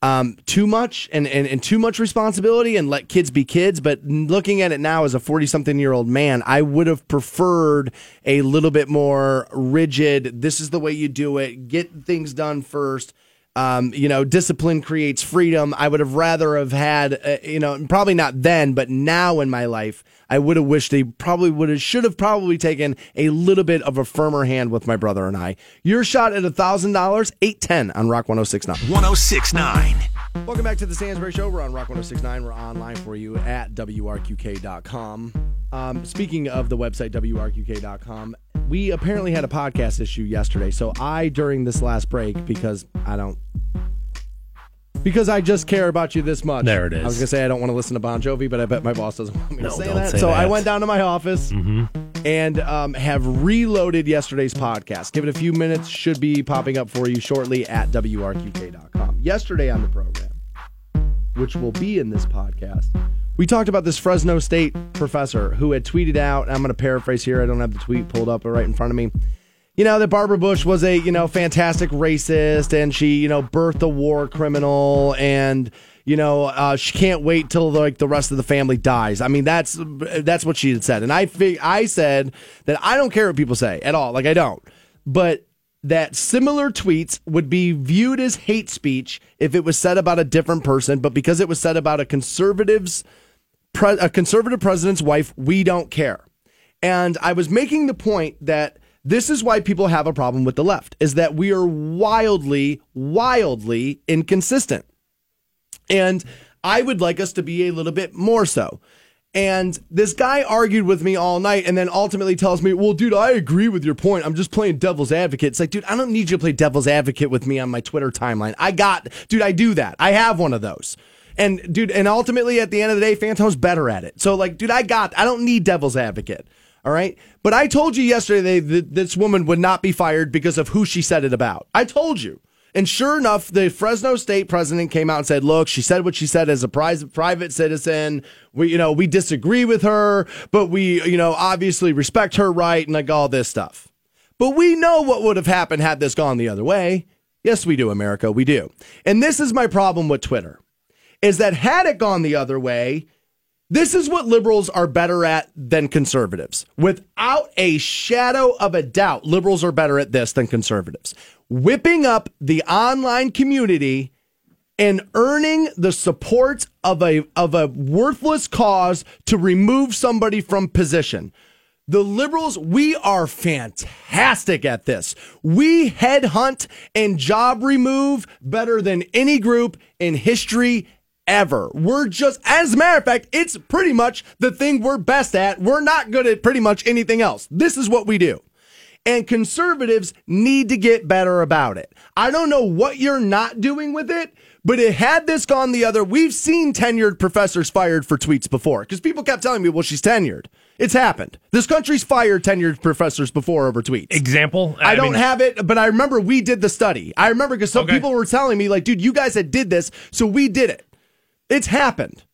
um, too much and, and, and too much responsibility and let kids be kids. But looking at it now as a 40 something year old man, I would have preferred a little bit more rigid. This is the way you do it. Get things done first. Um, you know, discipline creates freedom. I would have rather have had, uh, you know, probably not then, but now in my life, I would have wished they probably would have, should have probably taken a little bit of a firmer hand with my brother and I. Your shot at a thousand dollars, eight ten on Rock 1069. 1069. Welcome back to the Stansbury Show. We're on Rock 1069. We're online for you at WRQK.com. Um, speaking of the website, WRQK.com, we apparently had a podcast issue yesterday. So I, during this last break, because I don't Because I just care about you this much. There it is. I was gonna say I don't want to listen to Bon Jovi, but I bet my boss doesn't want me No, to say that. say so I went down to my office and um, have reloaded yesterday's podcast. Give it a few minutes; should be popping up for you shortly at wrqk.com. Yesterday on the program, which will be in this podcast, we talked about this Fresno State professor who had tweeted out. I'm going to paraphrase here. I don't have the tweet pulled up right in front of me you know, that Barbara Bush was a, you know, fantastic racist and she, you know, birthed a war criminal and, you know, uh, she can't wait till like the rest of the family dies. I mean, that's that's what she had said. And I I said that I don't care what people say at all. Like I don't. But that similar tweets would be viewed as hate speech if it was said about a different person, but because it was said about a conservative's pre- a conservative president's wife, we don't care. And I was making the point that this is why people have a problem with the left is that we are wildly, wildly inconsistent. And I would like us to be a little bit more so. And this guy argued with me all night and then ultimately tells me, Well, dude, I agree with your point. I'm just playing devil's advocate. It's like, dude, I don't need you to play devil's advocate with me on my Twitter timeline. I got, dude, I do that. I have one of those. And dude, and ultimately at the end of the day, Phantom's better at it. So, like, dude, I got, I don't need devil's advocate. All right. But I told you yesterday that this woman would not be fired because of who she said it about. I told you. And sure enough, the Fresno State president came out and said, "Look, she said what she said as a private citizen. We, you know, we disagree with her, but we, you know, obviously respect her right and like all this stuff." But we know what would have happened had this gone the other way. Yes, we do, America. We do. And this is my problem with Twitter is that had it gone the other way, this is what liberals are better at than conservatives. Without a shadow of a doubt, liberals are better at this than conservatives. Whipping up the online community and earning the support of a of a worthless cause to remove somebody from position. The liberals, we are fantastic at this. We headhunt and job remove better than any group in history ever. We're just, as a matter of fact, it's pretty much the thing we're best at. We're not good at pretty much anything else. This is what we do. And conservatives need to get better about it. I don't know what you're not doing with it, but it had this gone the other. We've seen tenured professors fired for tweets before because people kept telling me, well, she's tenured. It's happened. This country's fired tenured professors before over tweets. Example? I, don't mean, have it, but I remember we did the study. I remember because some Okay. people were telling me, like, dude, you guys had did this, so we did it. It's happened.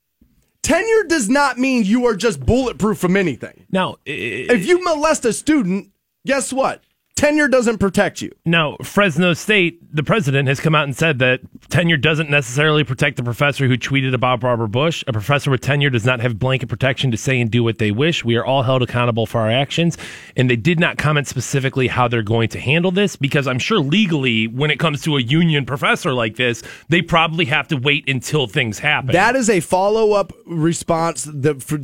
Tenure does not mean you are just bulletproof from anything. Now, If you molest a student, guess what? Tenure doesn't protect you. Now, Fresno State, the president has come out and said that tenure doesn't necessarily protect the professor who tweeted about Barbara Bush. A professor with tenure does not have blanket protection to say and do what they wish. We are all held accountable for our actions. And they did not comment specifically how they're going to handle this because I'm sure legally, when it comes to a union professor like this, they probably have to wait until things happen. That is a follow up response that for,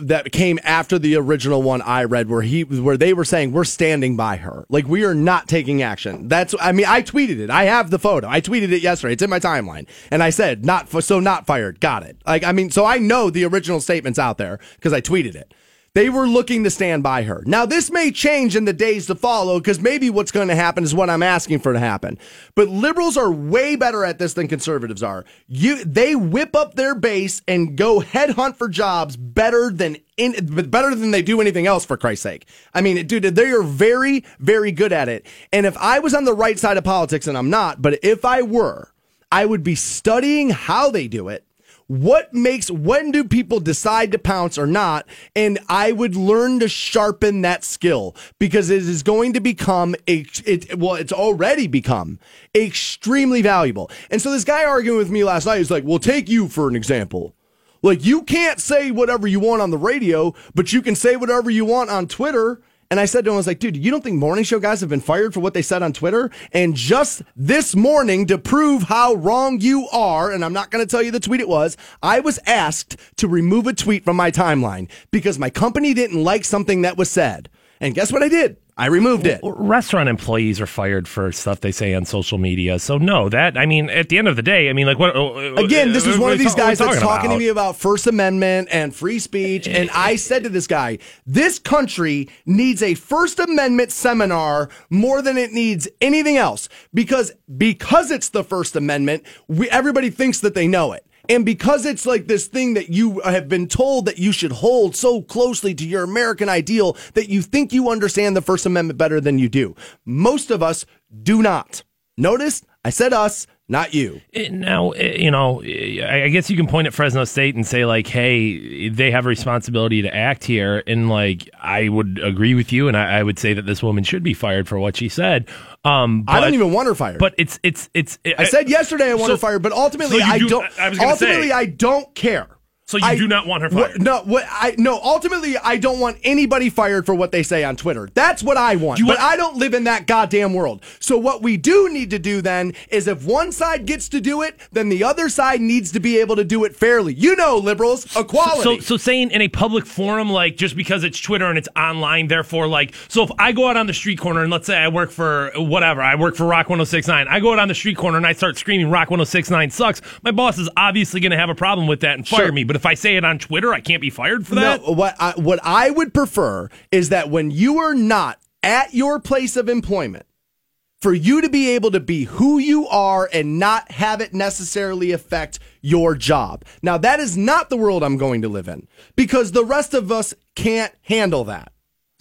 that came after the original one I read, where he where they were saying we're standing by her, like we are not taking action. That's I mean I tweeted it. I have the photo. I tweeted it yesterday. It's in my timeline, and I said not so not fired. Got it. Like I mean, so I know the original statements out there because I tweeted it. They were looking to stand by her. Now, this may change in the days to follow because maybe what's going to happen is what I'm asking for to happen. But liberals are way better at this than conservatives are. You, they whip up their base and go headhunt for jobs better than in, better than they do anything else. For Christ's sake, I mean, dude, they are very, very good at it. And if I was on the right side of politics, and I'm not, but if I were, I would be studying how they do it what makes when do people decide to pounce or not? And i would learn to sharpen that skill because it is going to become a it well it's already become extremely valuable. And so this guy arguing with me last night is like well take you for an example. Like you can't say whatever you want on the radio but you can say whatever you want on twitter and I said to him, I was like, dude, you don't think morning show guys have been fired for what they said on Twitter? And just this morning, to prove how wrong you are, and I'm not going to tell you the tweet it was, I was asked to remove a tweet from my timeline because my company didn't like something that was said. And guess what I did? I removed it. restaurant employees are fired for stuff they say on social media. So no, that I mean, at the end of the day, I mean, like what? uh, Again, this is one of these guys that's talking to me about First Amendment and free speech. And I said to this guy, this country needs a First Amendment seminar more than it needs anything else because because it's the First Amendment, we, everybody thinks that they know it. And because it's like this thing that you have been told that you should hold so closely to your American ideal that you think you understand the First Amendment better than you do. Most of us do not. Notice I said us, not you. Eh, Now, eh, you know, eh, I I guess you can point at Fresno State and say, like, hey, they have a responsibility to act here. And, like, I would agree with you. And I, I would say that this woman should be fired for what she said. Um, I don't even want her fired. But it's, it's, it's, I said yesterday I want So- her fired, but ultimately so I do- don't. I was gonna ultimately, say- I don't care. So you I- do not want her what- fired? no, what I no. Ultimately, I don't want anybody fired for what they say on Twitter. That's what I want. You but want- I don't live in that goddamn world. So what we do need to do then is, if one side gets to do it, then the other side needs to be able to do it fairly. You know, liberals, equality. So, so saying in a public forum, like just because it's Twitter and it's online, therefore, like, so if I go out on the street corner and let's say I work for whatever, I work for Rock 1069, I go out on the street corner and I start screaming Rock 1069 sucks, my boss is obviously going to have a problem with that and fire Sure. me. But if I say it on Twitter, I can't be fired for that. No, what I, what I would prefer is that when you are not at your place of employment, for you to be able to be who you are and not have it necessarily affect your job. Now, that is not the world I'm going to live in because the rest of us can't handle that.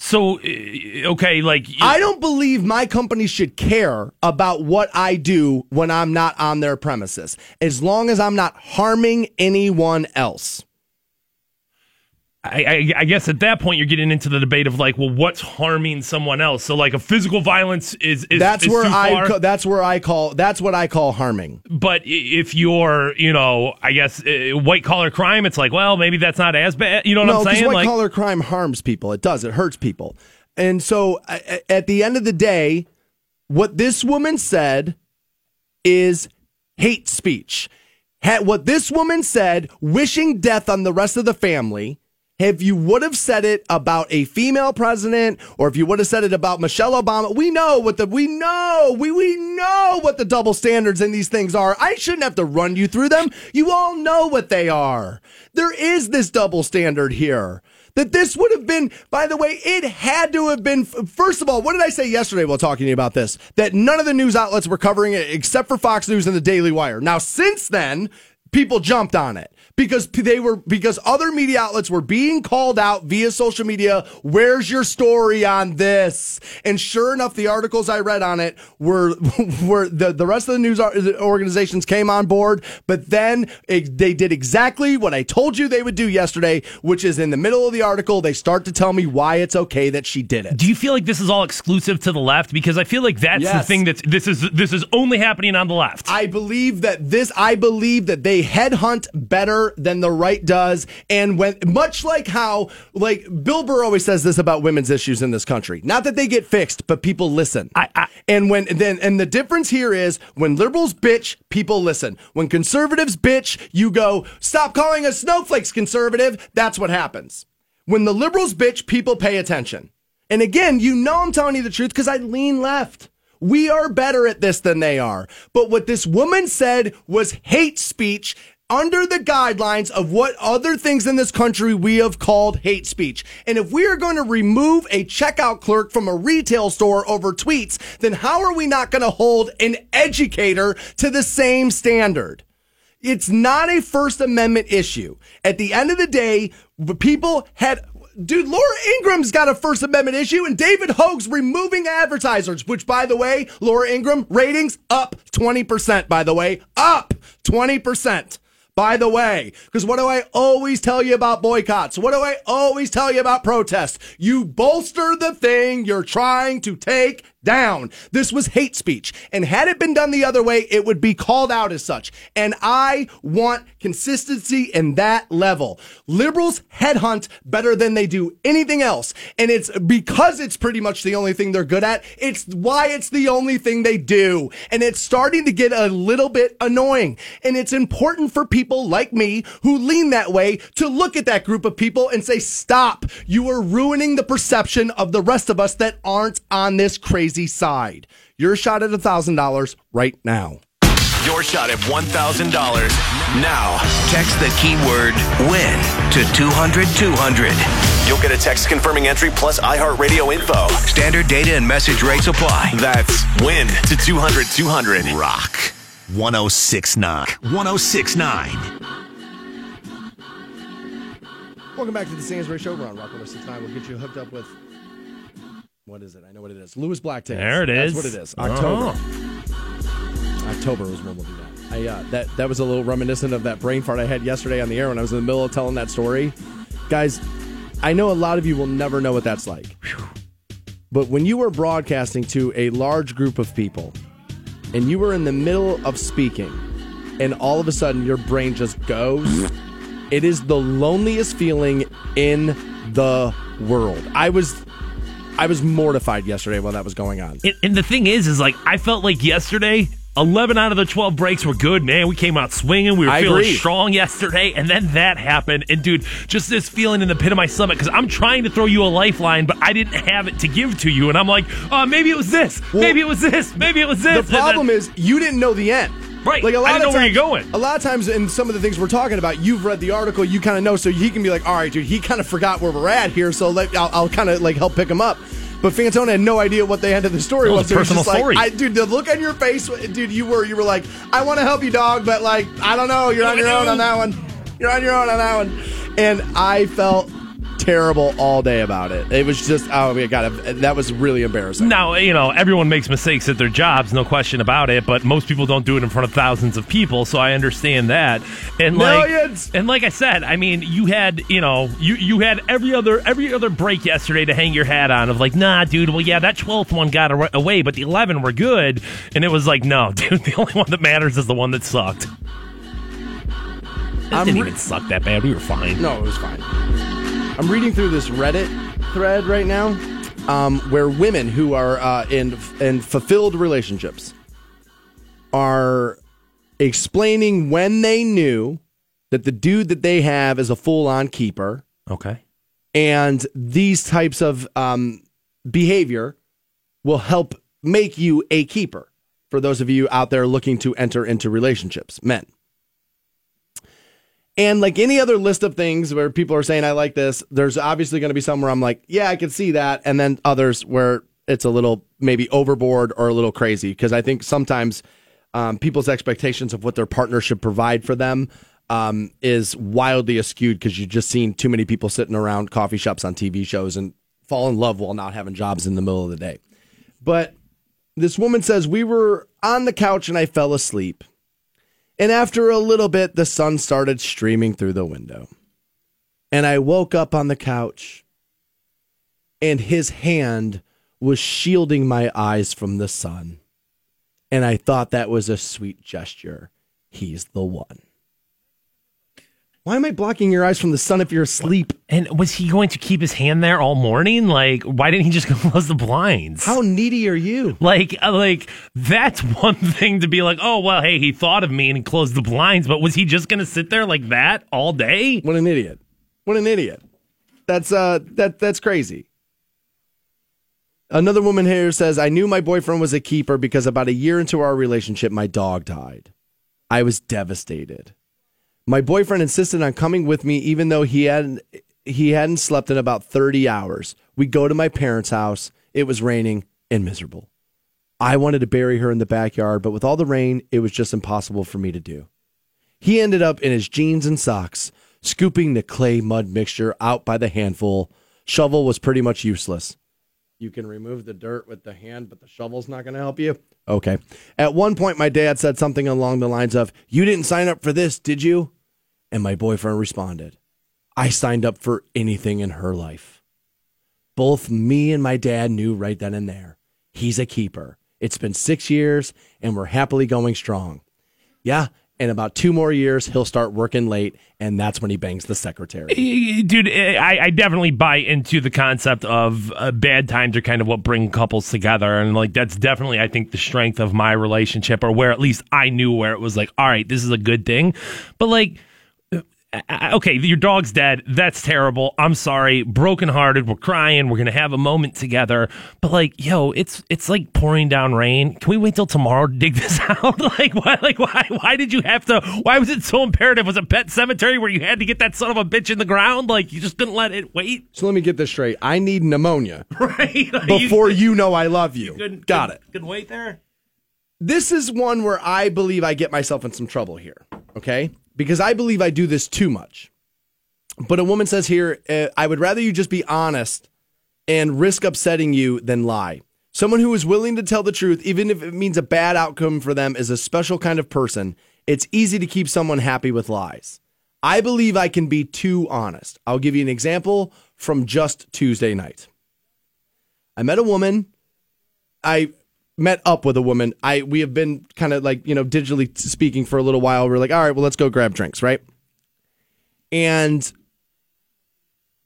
So, uh, okay, like, I don't believe my company should care about what I do when I'm not on their premises, as long as I'm not harming anyone else. I, I, I guess at that point you're getting into the debate of like, well, what's harming someone else? So, like, a physical violence is, is That's is where I ca- that's where I call that's what I call harming. But if you're, you know, I guess uh, white collar crime, it's like, well, maybe that's not as bad. You know what no, I'm saying? white Like, collar crime harms people. It does. It hurts people. And so, at the end of the day, what this woman said is hate speech. Ha- what this woman said, wishing death on the rest of the family. If you would have said it about a female president, or if you would have said it about Michelle Obama, we know what the we know we we know what the double standards in these things are. I shouldn't have to run you through them. You all know what they are. There is this double standard here. That this would have been, by the way, it had to have been. First of all, what did I say yesterday while talking to you about this? That none of the news outlets were covering it except for Fox News and the Daily Wire. Now, since then, people jumped on it because they were because other media outlets were being called out via social media where's your story on this and sure enough the articles i read on it were were the, the rest of the news organizations came on board but then it, they did exactly what i told you they would do yesterday which is in the middle of the article they start to tell me why it's okay that she did it do you feel like this is all exclusive to the left? Because I feel like that's the thing that's this is this is only happening on the left. I believe that this, I believe that they headhunt better than the right does. And when, much like how, like, Bill Burr always says this about women's issues in this country. Not that they get fixed, but people listen. I- I- and when, then, and the difference here is when liberals bitch, people listen. When conservatives bitch, you go, stop calling us snowflakes, conservative. That's what happens. When the liberals bitch, people pay attention. And again, you know I'm telling you the truth because I lean left. We are better at this than they are. But what this woman said was hate speech under the guidelines of what other things in this country we have called hate speech. And if we are going to remove a checkout clerk from a retail store over tweets, then how are we not going to hold an educator to the same standard? It's not a First Amendment issue. At the end of the day, people had. Dude, Laura Ingraham's got a First Amendment issue, and David Hogg's removing advertisers, which, by the way, Laura Ingraham ratings up 20%, by the way. Up 20%. By the way, because what do I always tell you about boycotts? What do I always tell you about protests? You bolster the thing you're trying to take down. This was hate speech. And had it been done the other way, it would be called out as such. And I want consistency in that level. Liberals headhunt better than they do anything else. And it's because it's pretty much the only thing they're good at. It's why it's the only thing they do. And it's starting to get a little bit annoying. And it's important for people like me who lean that way to look at that group of people and say, stop. You are ruining the perception of the rest of us that aren't on this crazy side. Your shot at $1,000 right now. Your shot at $1,000. Now, text the keyword WIN to 200 200. You'll get a text confirming entry plus iHeartRadio info. Standard data and message rates apply. That's WIN to 200 200. Rock 1069. 1069. Welcome back to the Stansbury Show. We're on Rock 1069. We'll get you hooked up with. What is it? I know what it is. Lewis Black tickets. There it is. That's what it is. October. Oh. October was when we'll do that. I uh, that that was a little reminiscent of that brain fart I had yesterday on the air when I was in the middle of telling that story. Guys, I know a lot of you will never know what that's like. But when you are broadcasting to a large group of people and you are in the middle of speaking and all of a sudden your brain just goes, it is the loneliest feeling in the world. I was I was mortified yesterday while that was going on. And, and the thing is, is like I felt like yesterday. 11 out of the 12 breaks were good, man. We came out swinging. We were I feeling agree. strong yesterday. And then that happened. And, dude, just this feeling in the pit of my stomach because I'm trying to throw you a lifeline, but I didn't have it to give to you. And I'm like, oh, maybe it was this. maybe it was this. Maybe it was this. The problem is you didn't know the end. Right. Like a lot I of know where times, you're going. A lot of times in some of the things we're talking about, you've read the article, you kind of know, so he can be like, "All right, dude, he kind of forgot where we're at here, so let, I'll, I'll kind of like help pick him up." But Fantone had no idea what the end of the story No, was. a so he's personal just story. Like, I, dude, the look on your face, dude, you were you were like, "I want to help you, dog, but like, I don't know, you're on your own on that one. You're on your own on that one." And I felt terrible all day about it. It was just, oh my god, that was really embarrassing. Now, you know, everyone makes mistakes at their jobs, no question about it, but most people don't do it in front of thousands of people, so I understand that. And like and like I said, I mean, you had, you know, you you had every other every other break yesterday to hang your hat on of like, "Nah, dude, well yeah, that 12th one got away, but the 11 were good." And it was like, "No, dude, the only one that matters is the one that sucked." It I'm didn't re- even suck that bad. We were fine. No, it was fine. I'm reading through this Reddit thread right now, um, where women who are uh, in in fulfilled relationships are explaining when they knew that the dude that they have is a full on keeper, Okay. and these types of um, behavior will help make you a keeper. For those of you out there looking to enter into relationships, men. And like any other list of things where people are saying, I like this, there's obviously going to be some where I'm like, yeah, I can see that. And then others where it's a little maybe overboard or a little crazy. Because I think sometimes um, people's expectations of what their partner should provide for them um, is wildly askewed because you've just seen too many people sitting around coffee shops on TV shows and fall in love while not having jobs in the middle of the day. But this woman says, We were on the couch and I fell asleep. And after a little bit, the sun started streaming through the window. And I woke up on the couch, and his hand was shielding my eyes from the sun. And I thought that was a sweet gesture. He's the one. Why am I blocking your eyes from the sun if you're asleep? And was he going to keep his hand there all morning? Like, why didn't he just close the blinds? How needy are you? Like, uh, like that's one thing to be like, oh well, hey, he thought of me and he closed the blinds, but was he just gonna sit there like that all day? What an idiot. What an idiot. That's uh that that's crazy. Another woman here says, I knew my boyfriend was a keeper because about a year into our relationship, my dog died. I was devastated. My boyfriend insisted on coming with me even though he hadn't he hadn't slept in about 30 hours. We go to my parents' house. It was raining and miserable. I wanted to bury her in the backyard, but with all the rain, it was just impossible for me to do. He ended up in his jeans and socks, scooping the clay mud mixture out by the handful. Shovel was pretty much useless. You can remove the dirt with the hand, but the shovel's not going to help you. Okay. At one point, my dad said something along the lines of, You didn't sign up for this, did you? And my boyfriend responded, I signed up for anything in her life. Both me and my dad knew right then and there. He's a keeper. It's been six years, and we're happily going strong. Yeah, In about two more years, he'll start working late, and that's when he bangs the secretary. Dude, I, I definitely buy into the concept of uh, bad times are kind of what bring couples together. And, like, that's definitely, I think, the strength of my relationship, or where at least I knew where it was like, all right, this is a good thing. But, like, okay, your dog's dead. That's terrible. I'm sorry. Brokenhearted. We're crying. We're gonna have a moment together. But like, yo, it's it's like pouring down rain. Can we wait till tomorrow to dig this out? like, why? Like, why? Why did you have to? Why was it so imperative? Was a pet cemetery where you had to get that son of a bitch in the ground? Like, you just couldn't let it wait, So let me get this straight. I need pneumonia right? Like, before you know I love you. couldn't- Got it. couldn't- Couldn't wait there. This is one where I believe I get myself in some trouble here, okay? Because I believe I do this too much. But a woman says here, uh, I would rather you just be honest and risk upsetting you than lie. Someone who is willing to tell the truth, even if it means a bad outcome for them, is a special kind of person. It's easy to keep someone happy with lies. I believe I can be too honest. I'll give you an example from just Tuesday night. I met a woman. I met up with a woman. I we have been kind of like you know digitally speaking for a little while. We're like, all right, well, let's go grab drinks, right? And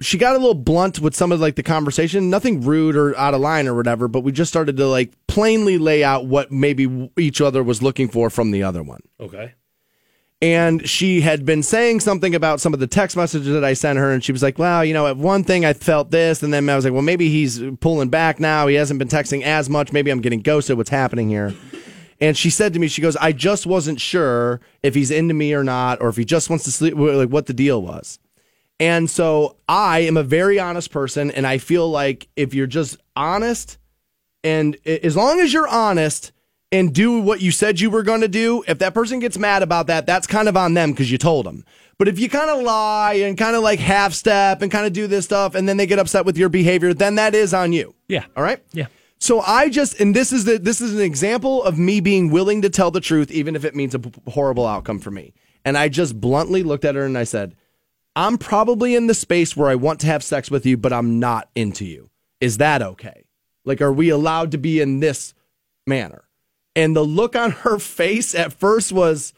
she got a little blunt with some of like the conversation. Nothing rude or out of line or whatever, but we just started to like plainly lay out what maybe each other was looking for from the other one. Okay. And she had been saying something about some of the text messages that I sent her, and she was like, "Well, you know, at one thing I felt this, and then I was like, well, maybe he's pulling back now. He hasn't been texting as much. Maybe I'm getting ghosted. What's happening here?" And she said to me, she goes, "I just wasn't sure if he's into me or not, or if he just wants to sleep, like what the deal was." And so I am a very honest person, and I feel like if you're just honest, and as long as you're honest and do what you said you were going to do, if that person gets mad about that, that's kind of on them because you told them. But if you kind of lie and kind of like half step and kind of do this stuff, and then they get upset with your behavior, then that is on you. Yeah. All right. Yeah. So I just, and this is the this is an example of me being willing to tell the truth, even if it means a p- horrible outcome for me. And I just bluntly looked at her and I said, "I'm probably in the space where I want to have sex with you, but I'm not into you. Is that okay? Like, are we allowed to be in this manner?" And the look on her face at first was,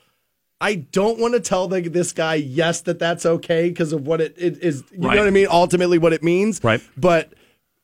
I don't want to tell the, this guy yes that that's okay because of what it, it is. You Right. know what I mean? Ultimately, what it means. Right. But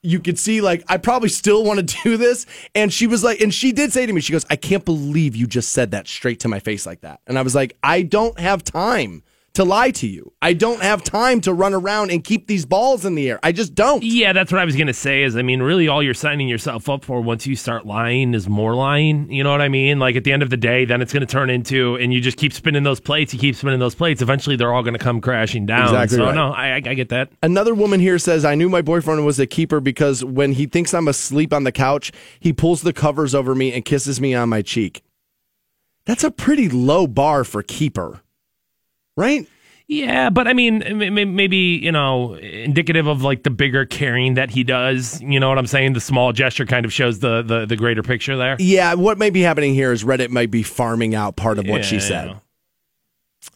you could see, like, I probably still want to do this. And she was like, and she did say to me, she goes, I can't believe you just said that straight to my face like that. And I was like, I don't have time to lie to you. I don't have time to run around and keep these balls in the air. I just don't. Yeah, that's what I was gonna say. Is I mean, really, all you're signing yourself up for once you start lying is more lying. You know what I mean? Like at the end of the day, then it's gonna turn into, and you just keep spinning those plates. You keep spinning those plates. Eventually, they're all gonna come crashing down. Exactly so right. no, I, I, I get that. Another woman here says, I knew my boyfriend was a keeper because when he thinks I'm asleep on the couch, he pulls the covers over me and kisses me on my cheek. That's a pretty low bar for keeper, right? Yeah, but I mean, maybe you know, indicative of like the bigger caring that he does. You know what I'm saying? The small gesture kind of shows the the, the greater picture there. Yeah, what may be happening here is Reddit might be farming out part of what she said.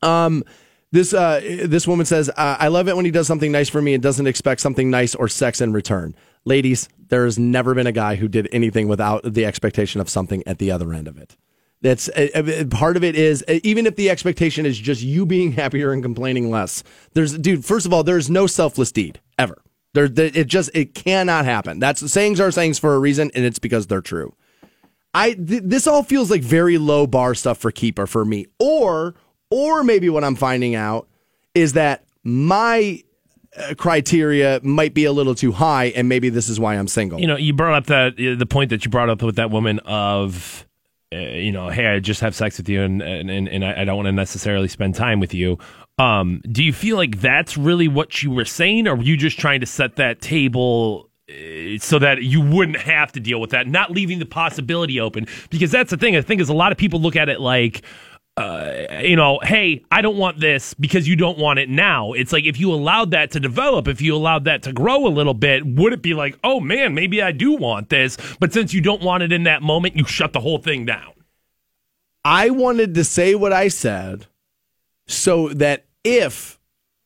yeah. Um, this uh, this woman says, uh, "I love it when he does something nice for me and doesn't expect something nice or sex in return." Ladies, there has never been a guy who did anything without the expectation of something at the other end of it. That's uh, uh, part of it is uh, even if the expectation is just you being happier and complaining less. There's, dude. First of all, there's no selfless deed ever. There, there- it just it cannot happen. That's sayings are sayings for a reason, and it's because they're true. I th- this all feels like very low bar stuff for keeper for me. Or or maybe what I'm finding out is that my uh, criteria might be a little too high, and maybe this is why I'm single. you know, you brought up that the point that you brought up with that woman of, uh, you know, hey, I just have sex with you, and and and I don't want to necessarily spend time with you. Um, do you feel like that's really what you were saying, or were you just trying to set that table? uh, So that you wouldn't have to deal with that, not leaving the possibility open, because that's the thing. I think is a lot of people look at it like, uh, you know, hey, I don't want this because you don't want it now. It's like if you allowed that to develop, if you allowed that to grow a little bit, would it be like, oh man, maybe I do want this? But since you don't want it in that moment, you shut the whole thing down. I wanted to say what I said so that if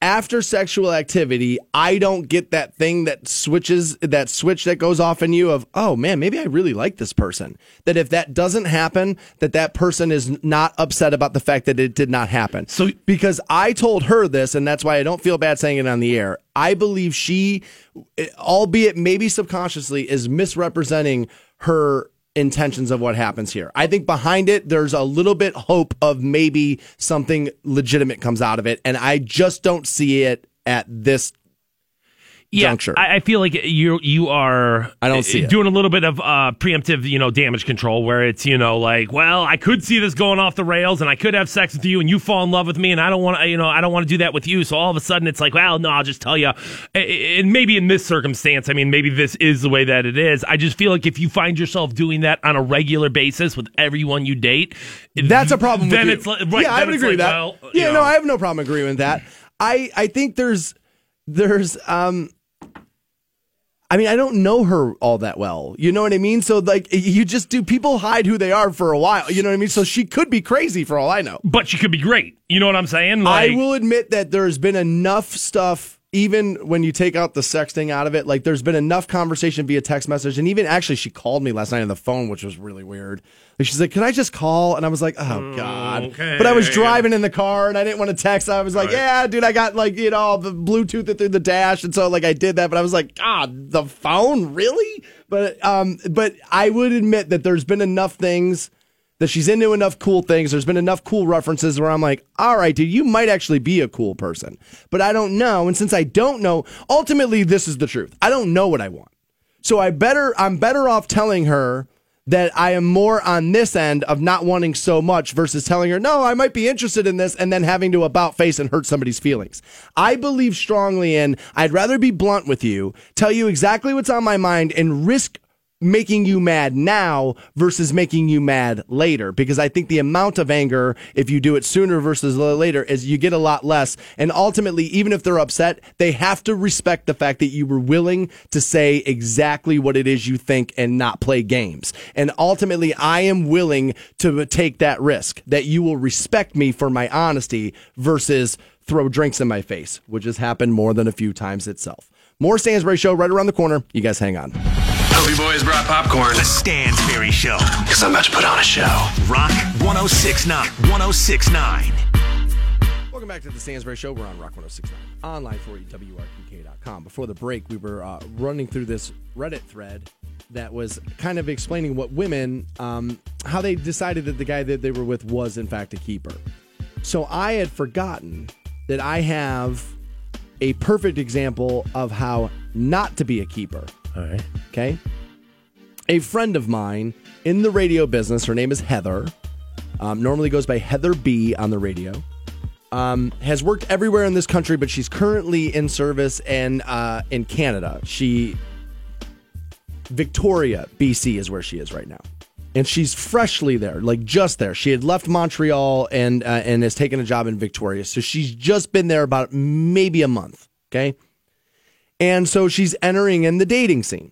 after sexual activity, I don't get that thing that switches, that switch that goes off in you of, oh man, maybe I really like this person. That if that doesn't happen, that that person is not upset about the fact that it did not happen. So- because I told her this, and that's why I don't feel bad saying it on the air. I believe she, eh, albeit maybe subconsciously, is misrepresenting her intentions of what happens here. I think behind it, there's a little bit hope of maybe something legitimate comes out of it, and I just don't see it at this yeah, juncture. I, I feel like you you are. I don't see it. doing a little bit of uh, preemptive, you know, damage control, where it's you know like, well, I could see this going off the rails, and I could have sex with you, and you fall in love with me, and I don't want to, you know, I don't want to do that with you. So all of a sudden, it's like, well, no, I'll just tell you. And maybe in this circumstance, I mean, maybe this is the way that it is. I just feel like if you find yourself doing that on a regular basis with everyone you date, That's a problem. Then it's like, right, yeah, I would agree like, with that. well, yeah, you no. I have no problem agreeing with that. I I think there's there's um. I mean, I don't know her all that well. You know what I mean? So, like, you just do. People hide who they are for a while. You know what I mean? So she could be crazy for all I know. but she could be great. You know what I'm saying? Like, I will admit that there's been enough stuff, even when you take out the sexting out of it, like there's been enough conversation via text message. And even actually, she called me last night on the phone, which was really weird. Like, she's like, Can I just call? And I was like, Oh, God. okay. But I was driving in the car and I didn't want to text. I was like, Yeah, dude, I got like, you know, the Bluetooth it through the dash. And so, like, I did that. But I was like, God, the phone? Really? But, um, but I would admit that there's been enough things that she's into enough cool things. There's been enough cool references where I'm like, all right, dude, you might actually be a cool person. But I don't know. And since I don't know, ultimately, this is the truth. I don't know what I want. So I better, I'm better off telling her that I am more on this end of not wanting so much versus telling her, no, I might be interested in this and then having to about face and hurt somebody's feelings. I believe strongly in, I'd rather be blunt with you, tell you exactly what's on my mind and risk making you mad now versus making you mad later. Because I think the amount of anger if you do it sooner versus later is you get a lot less. And ultimately even if they're upset they have to respect the fact that you were willing to say exactly what it is you think and not play games. And ultimately I am willing to take that risk that you will respect me for my honesty versus throw drinks in my face which has happened more than a few times itself. More Stansbury show right around the corner. You guys hang on Toby Boys brought popcorn. The Stansbury Show. Because I'm about to put on a show. Rock 1069. 1069. Welcome back to the Stansbury Show. We're on Rock 1069. Online for you, WRQK.com. Before the break, we were uh, running through this Reddit thread that was kind of explaining what women, um, how they decided that the guy that they were with was, in fact, a keeper. So I had forgotten that I have a perfect example of how not to be a keeper. All right. Okay. A friend of mine in the radio business, her name is Heather, um, normally goes by Heather B on the radio, um, has worked everywhere in this country, but she's currently in service in, uh, in Canada. She, Victoria, BC is where she is right now. And she's freshly there, like just there. She had left Montreal and uh, and has taken a job in Victoria. So she's just been there about maybe a month. Okay. And so she's entering in the dating scene.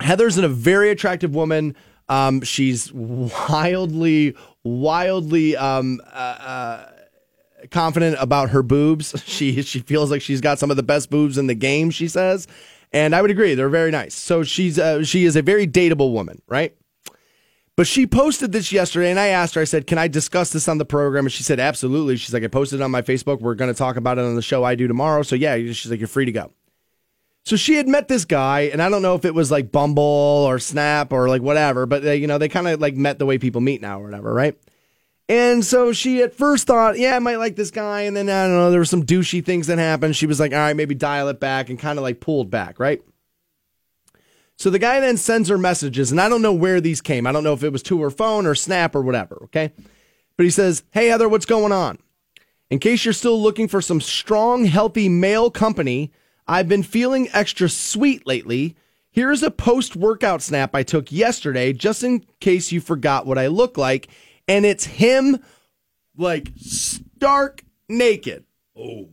Heather's a very attractive woman. Um, she's wildly, wildly um, uh, uh, confident about her boobs. She she feels like she's got some of the best boobs in the game. She says, and I would agree. They're very nice. So she's uh, she is a very dateable woman, right? But she posted this yesterday, and I asked her. I said, "Can I discuss this on the program?" And she said, "Absolutely." She's like, "I posted it on my Facebook. We're going to talk about it on the show I do tomorrow." So yeah, she's like, "You're free to go." So she had met this guy, and I don't know if it was like Bumble or Snap or like whatever, but they, you know, they kind of like met the way people meet now or whatever, right? And so she at first thought, yeah, I might like this guy, and then I don't know, there were some douchey things that happened. She was like, all right, maybe dial it back, and kind of like pulled back, right? So the guy then sends her messages, and I don't know where these came. I don't know if it was to her phone or Snap or whatever, okay? But he says, Hey, Heather, what's going on? In case you're still looking for some strong, healthy male company, I've been feeling extra sweet lately. Here's a post workout snap I took yesterday, just in case you forgot what I look like. And it's him, like, stark naked. Oh.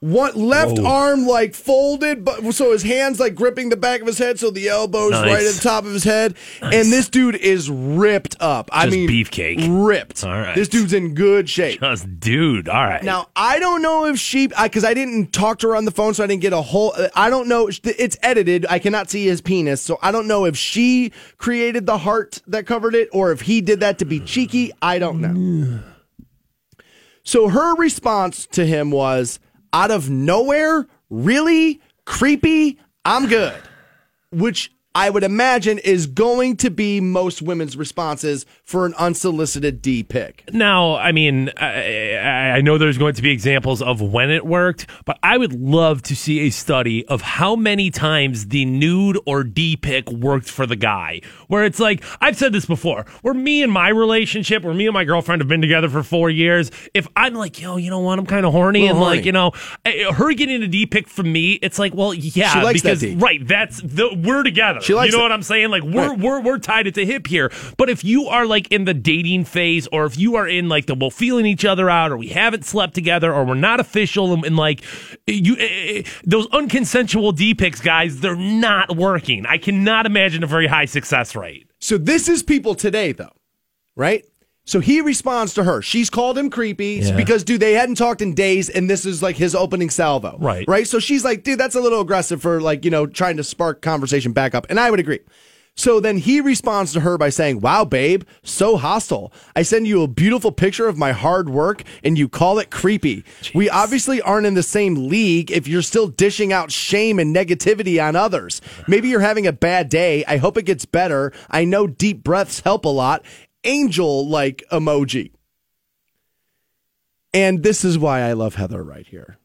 One left arm like folded, but so his hands like gripping the back of his head, so the elbows Nice. right at the top of his head. And this dude is ripped up. I Just mean, beefcake. ripped. All right. this dude's in good shape. Just dude. All right. Now I don't know if she, because I, didn't talk to her on the phone, so I didn't get a whole. I don't know. It's edited. I cannot see his penis, so I don't know if she created the heart that covered it, or if he did that to be cheeky. I don't know. So her response to him was, out of nowhere, really creepy. I'm good, which I would imagine is going to be most women's responses for an unsolicited D pick. Now, I mean, I, I know there's going to be examples of when it worked, but I would love to see a study of how many times the nude or D pick worked for the guy. Where it's like, I've said this before, where me and my relationship, where me and my girlfriend have been together for four years, if I'm like, yo, you know what, I'm kind of horny, and horny. like, you know, eh, her getting a D pick from me, it's like, well, yeah, She likes that because D. right, that's the we're together. She likes you know it. what I'm saying? Like we're Right. we're we're tied at the hip here. But if you are like in the dating phase, or if you are in like the well feeling each other out, or we haven't slept together, or we're not official, and, and like you, eh, those unconsensual D pics, guys, they're not working. I cannot imagine a very high success rate. So this is people today, though, right? So he responds to her. She's called him creepy Yeah. because, dude, they hadn't talked in days, and this is like his opening salvo. Right. Right. So she's like, dude, that's a little aggressive for like, you know, trying to spark conversation back up. And I would agree. So then he responds to her by saying, Wow, babe, so hostile. I send you a beautiful picture of my hard work and you call it creepy. We obviously aren't in the same league if you're still dishing out shame and negativity on others. Maybe you're having a bad day. I hope it gets better. I know deep breaths help a lot. Angel like emoji. And this is why I love Heather right here.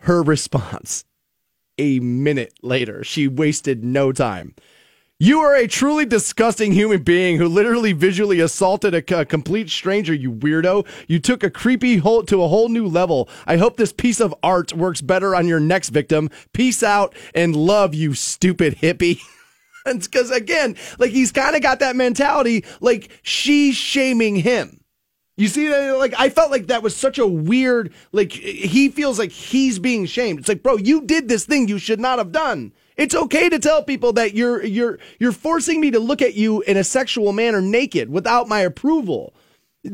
Her response a minute later, she wasted no time. You are a truly disgusting human being who literally visually assaulted a, a complete stranger, you weirdo. You took a creepy hole to a whole new level. I hope this piece of art works better on your next victim. Peace out and love, you stupid hippie. Because again, like he's kind of got that mentality, like she's shaming him. You see that? Like, I felt like that was such a weird, like, he feels like he's being shamed. It's like, bro, you did this thing you should not have done. It's okay to tell people that you're, you're, you're forcing me to look at you in a sexual manner naked without my approval.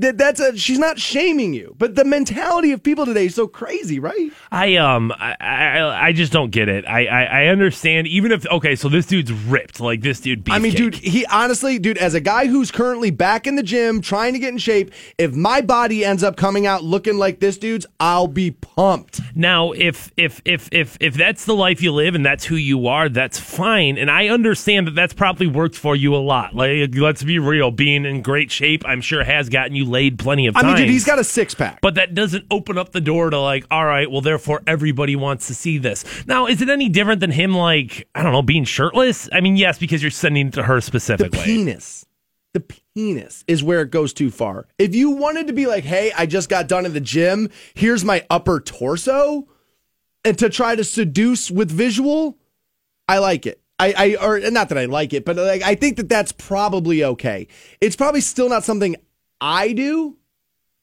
That, that's a, she's not shaming you, but the mentality of people today is so crazy, right? I um I I, I just don't get it. I, I I understand even if okay, so this dude's ripped like this dude. I mean, dude, he honestly, dude, as a guy who's currently back in the gym trying to get in shape, if my body ends up coming out looking like this dude's, I'll be pumped. Now, if if if if if that's the life you live and that's who you are, that's fine. And I understand that that's probably worked for you a lot. Like, let's be real, being in great shape, I'm sure has gotten you laid plenty of I times. mean, dude, he's got a six pack. But that doesn't open up the door to like, all right, well, therefore everybody wants to see this. Now, is it any different than him, like, I don't know, being shirtless? I mean, yes, because you're sending it to her the specifically. penis. The penis is where it goes too far. If you wanted to be like, hey, I just got done in the gym, here's my upper torso, and to try to seduce with visual, I like it. I, I or not that I like it, but like I think that that's probably okay. It's probably still not something I do.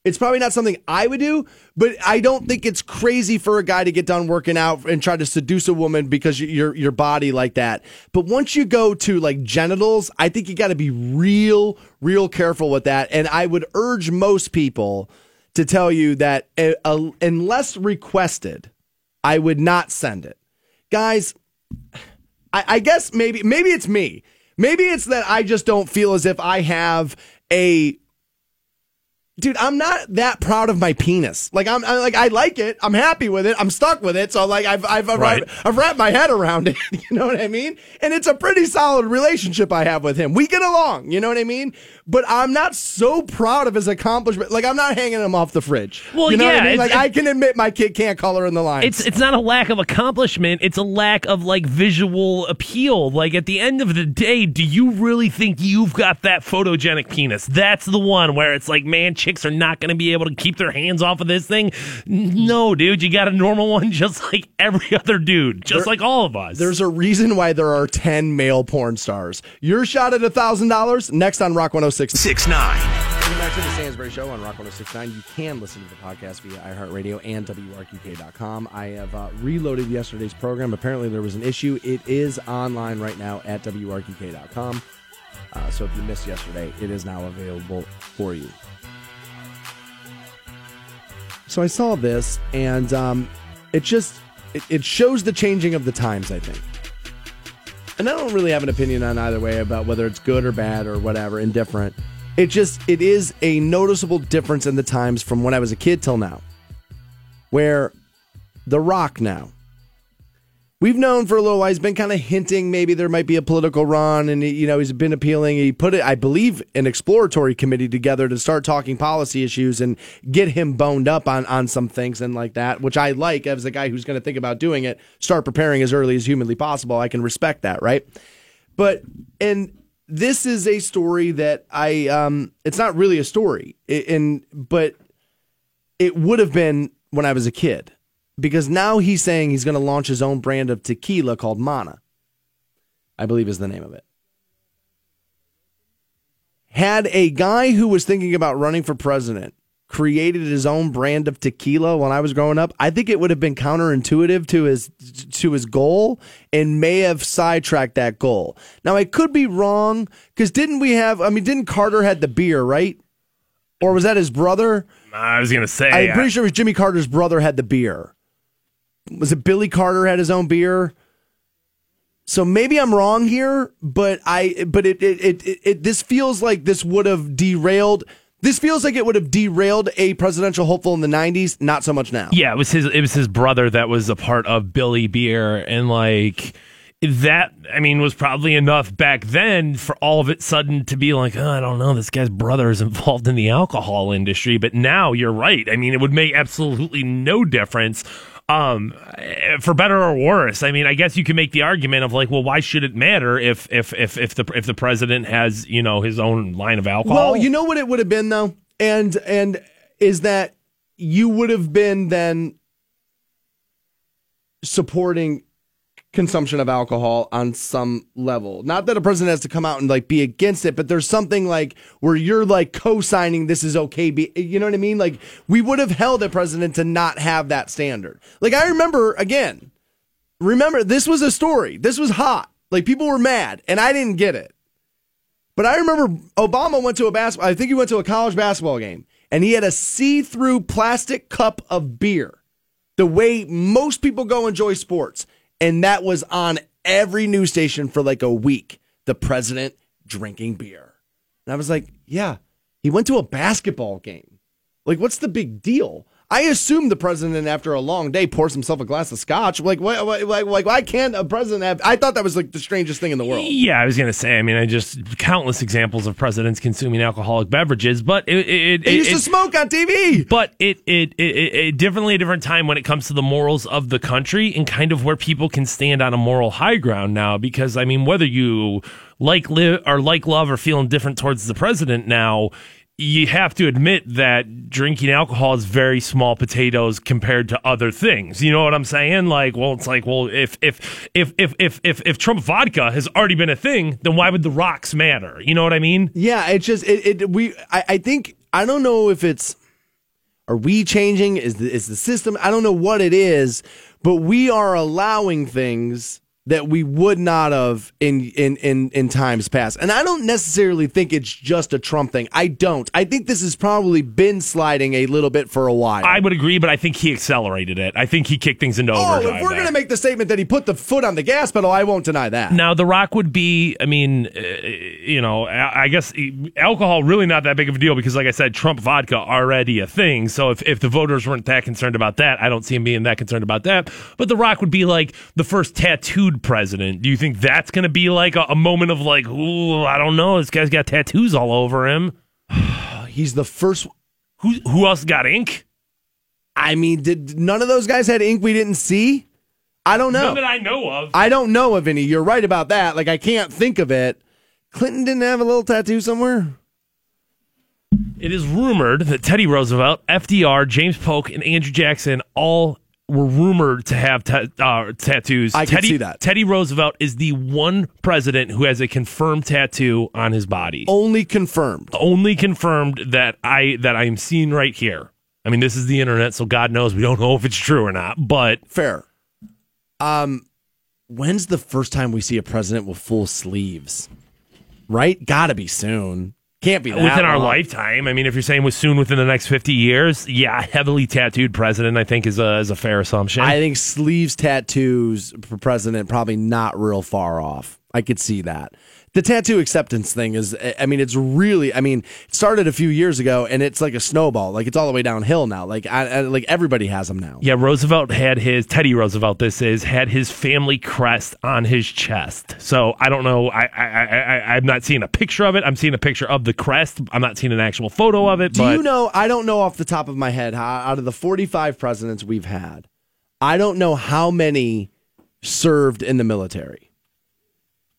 It's probably not something I would do, but I don't think it's crazy for a guy to get done working out and try to seduce a woman because your your body like that. But once you go to like genitals, I think you got to be real, real careful with that. And I would urge most people to tell you that uh, unless requested, I would not send it, guys. I, I guess maybe maybe it's me. Maybe it's that I just don't feel as if I have a dude. I'm not that proud of my penis. Like I'm, I'm like I like it. I'm happy with it. I'm stuck with it. So like I've I've I've, Right. I've wrapped my head around it. You know what I mean? And it's a pretty solid relationship I have with him. We get along. You know what I mean? But I'm not so proud of his accomplishment. Like I'm not hanging him off the fridge. Well, you know what yeah, I mean? Like I can admit my kid can't color in the lines. It's it's not a lack of accomplishment. It's a lack of like visual appeal. Like at the end of the day, do you really think you've got that photogenic penis? That's the one where it's like, man, chicks are not going to be able to keep their hands off of this thing. No, dude, you got a normal one just like every other dude, just like all of us. There's a reason why there are 10 male porn stars. Your shot at a $1,000 next on Rock 106. 6 9 Welcome back to the Stansbury Show on Rock 1069. You can listen to the podcast via iHeartRadio and WRQK.com. I have uh, reloaded yesterday's program. Apparently, there was an issue. It is online right now at WRQK.com. Uh, so if you missed yesterday, it is now available for you. So I saw this, and um, it just it, it shows the changing of the times. I think, and I don't really have an opinion on either way about whether it's good or bad or whatever, indifferent. It just it is a noticeable difference in the times from when I was a kid till now. Where The Rock now. We've known for a little while. He's been kind of hinting maybe there might be a political run and you know he's been appealing. He put it I believe an exploratory committee together to start talking policy issues and get him boned up on on some things and like that which I like as a guy who's going to think about doing it start preparing as early as humanly possible. I can respect that right? But and this is a story that I um it's not really a story. And but it would have been when I was a kid because now he's saying he's going to launch his own brand of tequila called Mana. I believe is the name of it. Had a guy who was thinking about running for president created his own brand of tequila when I was growing up, I think it would have been counterintuitive to his to his goal and may have sidetracked that goal. Now I could be wrong because didn't we have? I mean, didn't Carter had the beer right, or was that his brother? I was gonna say. I'm pretty sure it was Jimmy Carter's brother had the beer. Was it Billy Carter had his own beer? So maybe I'm wrong here, but I but it it it, it, this feels like this would have derailed. This feels like it would have derailed a presidential hopeful in the '90s. Not so much now. Yeah, it was his. It was his brother that was a part of Billy Beer, and like that. I mean, was probably enough back then for all of it sudden to be like, oh, I don't know, this guy's brother is involved in the alcohol industry. But now you're right. I mean, it would make absolutely no difference um, for better or worse. I mean, I guess you can make the argument of like, well, why should it matter if if if if the if the president has you know his own line of alcohol? Well, you know what it would have been though, and and is that you would have been then supporting consumption of alcohol on some level. Not that a president has to come out and like be against it, but there's something like where you're like co-signing this is okay. Be, you know what I mean? Like we would have held a president to not have that standard. Like I remember again, remember this was a story. This was hot. Like people were mad and I didn't get it. But I remember Obama went to a basketball, I think he went to a college basketball game and he had a see-through plastic cup of beer. The way most people go enjoy sports and that was on every news station for like a week. The president drinking beer. And I was like, yeah, he went to a basketball game. Like, what's the big deal? I assume the president, after a long day, pours himself a glass of scotch. Like, why, why, like, like, why can't a president have? I thought that was like the strangest thing in the world. Yeah, I was gonna say. I mean, I just countless examples of presidents consuming alcoholic beverages, but it, it, it, used to smoke on TV. but it, it, it, it, it definitely a different time when it comes to the morals of the country and kind of where people can stand on a moral high ground now. Because I mean, whether you like live or like love or feeling different towards the president now, you have to admit that drinking alcohol is very small potatoes compared to other things. You know what I'm saying? Like, well, it's like, well, if if if if if if, if Trump vodka has already been a thing, then why would the rocks matter? You know what I mean? Yeah, it's just it. it we I, I think I don't know if it's are we changing? Is the, is the system? I don't know what it is, but we are allowing things that we would not have in in in in times past. And I don't necessarily think it's just a Trump thing. I don't. I think this has probably been sliding a little bit for a while. I would agree, but I think he accelerated it. I think he kicked things into oh, overdrive. if we're going to make the statement that he put the foot on the gas pedal, I won't deny that. Now, The Rock would be, I mean, uh, you know, I I guess alcohol really not that big of a deal because, like I said, Trump vodka already a thing. So if, if the voters weren't that concerned about that, I don't see him being that concerned about that. But The Rock would be like the first tattooed president. Do you think that's going to be like a, a moment of like, ooh, I don't know, this guy's got tattoos all over him? He's the first. Who who else got ink? I mean, did none of those guys had ink we didn't see? I don't know. None that I know of. I don't know of any. You're right about that. Like I can't think of it. Clinton didn't have a little tattoo somewhere. It is rumored that Teddy Roosevelt, FDR, James Polk, and Andrew Jackson all were rumored to have ta- uh, tattoos. I Teddy, see that. Teddy Roosevelt is the one president who has a confirmed tattoo on his body. Only confirmed. Only confirmed that I that I am seeing right here. I mean, this is the internet, so God knows we don't know if it's true or not. But Fair. Um, when's the first time we see a president with full sleeves? Right? Gotta be soon. Can't be that within our lifetime, I mean, if you're saying with soon within the next 50 years, yeah, heavily tattooed president, I think is a is a fair assumption. I think sleeves tattoos for president probably not real far off. I could see that. The tattoo acceptance thing is, I mean, it's really, I mean, it started a few years ago and it's like a snowball. Like it's all the way downhill now. Like, I, I, like everybody has them now. Yeah, Roosevelt had his Teddy Roosevelt. This is had his family crest on his chest. So I don't know. I I I, I'm not seeing a picture of it. I'm seeing a picture of the crest. I'm not seeing an actual photo of it. Do but you know? I don't know off the top of my head how out of the 45 presidents we've had, I don't know how many served in the military.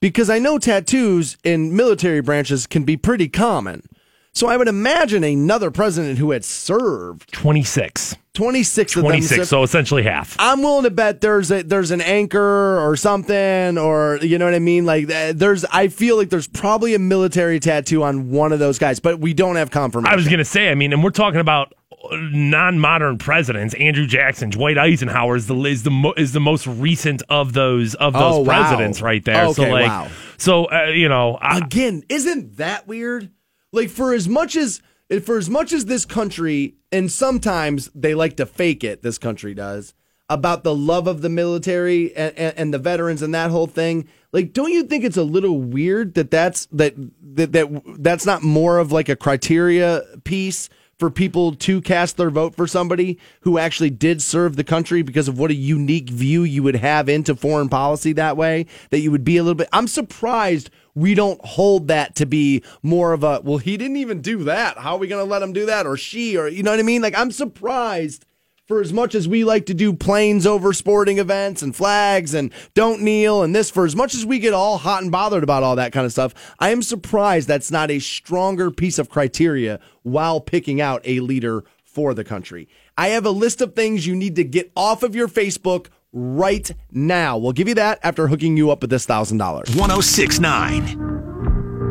Because I know tattoos in military branches can be pretty common. So I would imagine another president who had served 26, 26 of 26. them. So essentially half. I'm willing to bet there's a there's an anchor or something or you know what I mean like uh, there's I feel like there's probably a military tattoo on one of those guys but we don't have confirmation. I was gonna say. I mean, and we're talking about non-modern presidents. Andrew Jackson, Dwight Eisenhower is the is the mo- is the most recent of those of those Oh, wow. presidents right there. so like, wow. so uh, you know, I, again, isn't that weird? Like for as much as for as much as this country, and sometimes they like to fake it. This country does about the love of the military and, and, and the veterans and that whole thing. Like, don't you think it's a little weird that that's that that, that that's not more of like a criteria piece? For people to cast their vote for somebody who actually did serve the country because of what a unique view you would have into foreign policy that way, that you would be a little bit. I'm surprised we don't hold that to be more of a well he didn't even do that how are we going to let him do that or she or you know what i mean like i'm surprised for as much as we like to do planes over sporting events and flags and don't kneel and this for as much as we get all hot and bothered about all that kind of stuff i am surprised that's not a stronger piece of criteria while picking out a leader for the country i have a list of things you need to get off of your facebook right now we'll give you that after hooking you up with this thousand dollars 1069.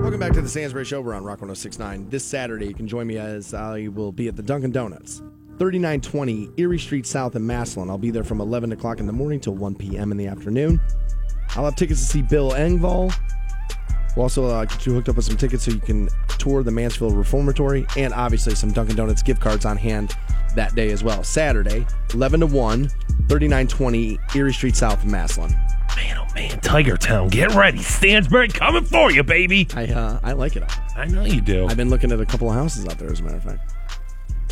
Welcome back to the Stansbury Show. We're on Rock 1069. This Saturday, you can join me as I will be at the Dunkin' Donuts, 3920 Erie Street South in Massillon. I'll be there from 11 o'clock in the morning till 1 p.m. in the afternoon. I'll have tickets to see Bill Engvall. We'll also uh, get you hooked up with some tickets so you can tour the Mansfield Reformatory and obviously some Dunkin' Donuts gift cards on hand that day as well. Saturday, 11 to 1, 3920 Erie Street South in Massillon. man, oh man, Tiger Town, get ready, Stansbury coming for you, baby. I, uh, I like it. I know you do. I've been looking at a couple of houses out there, as a matter of fact.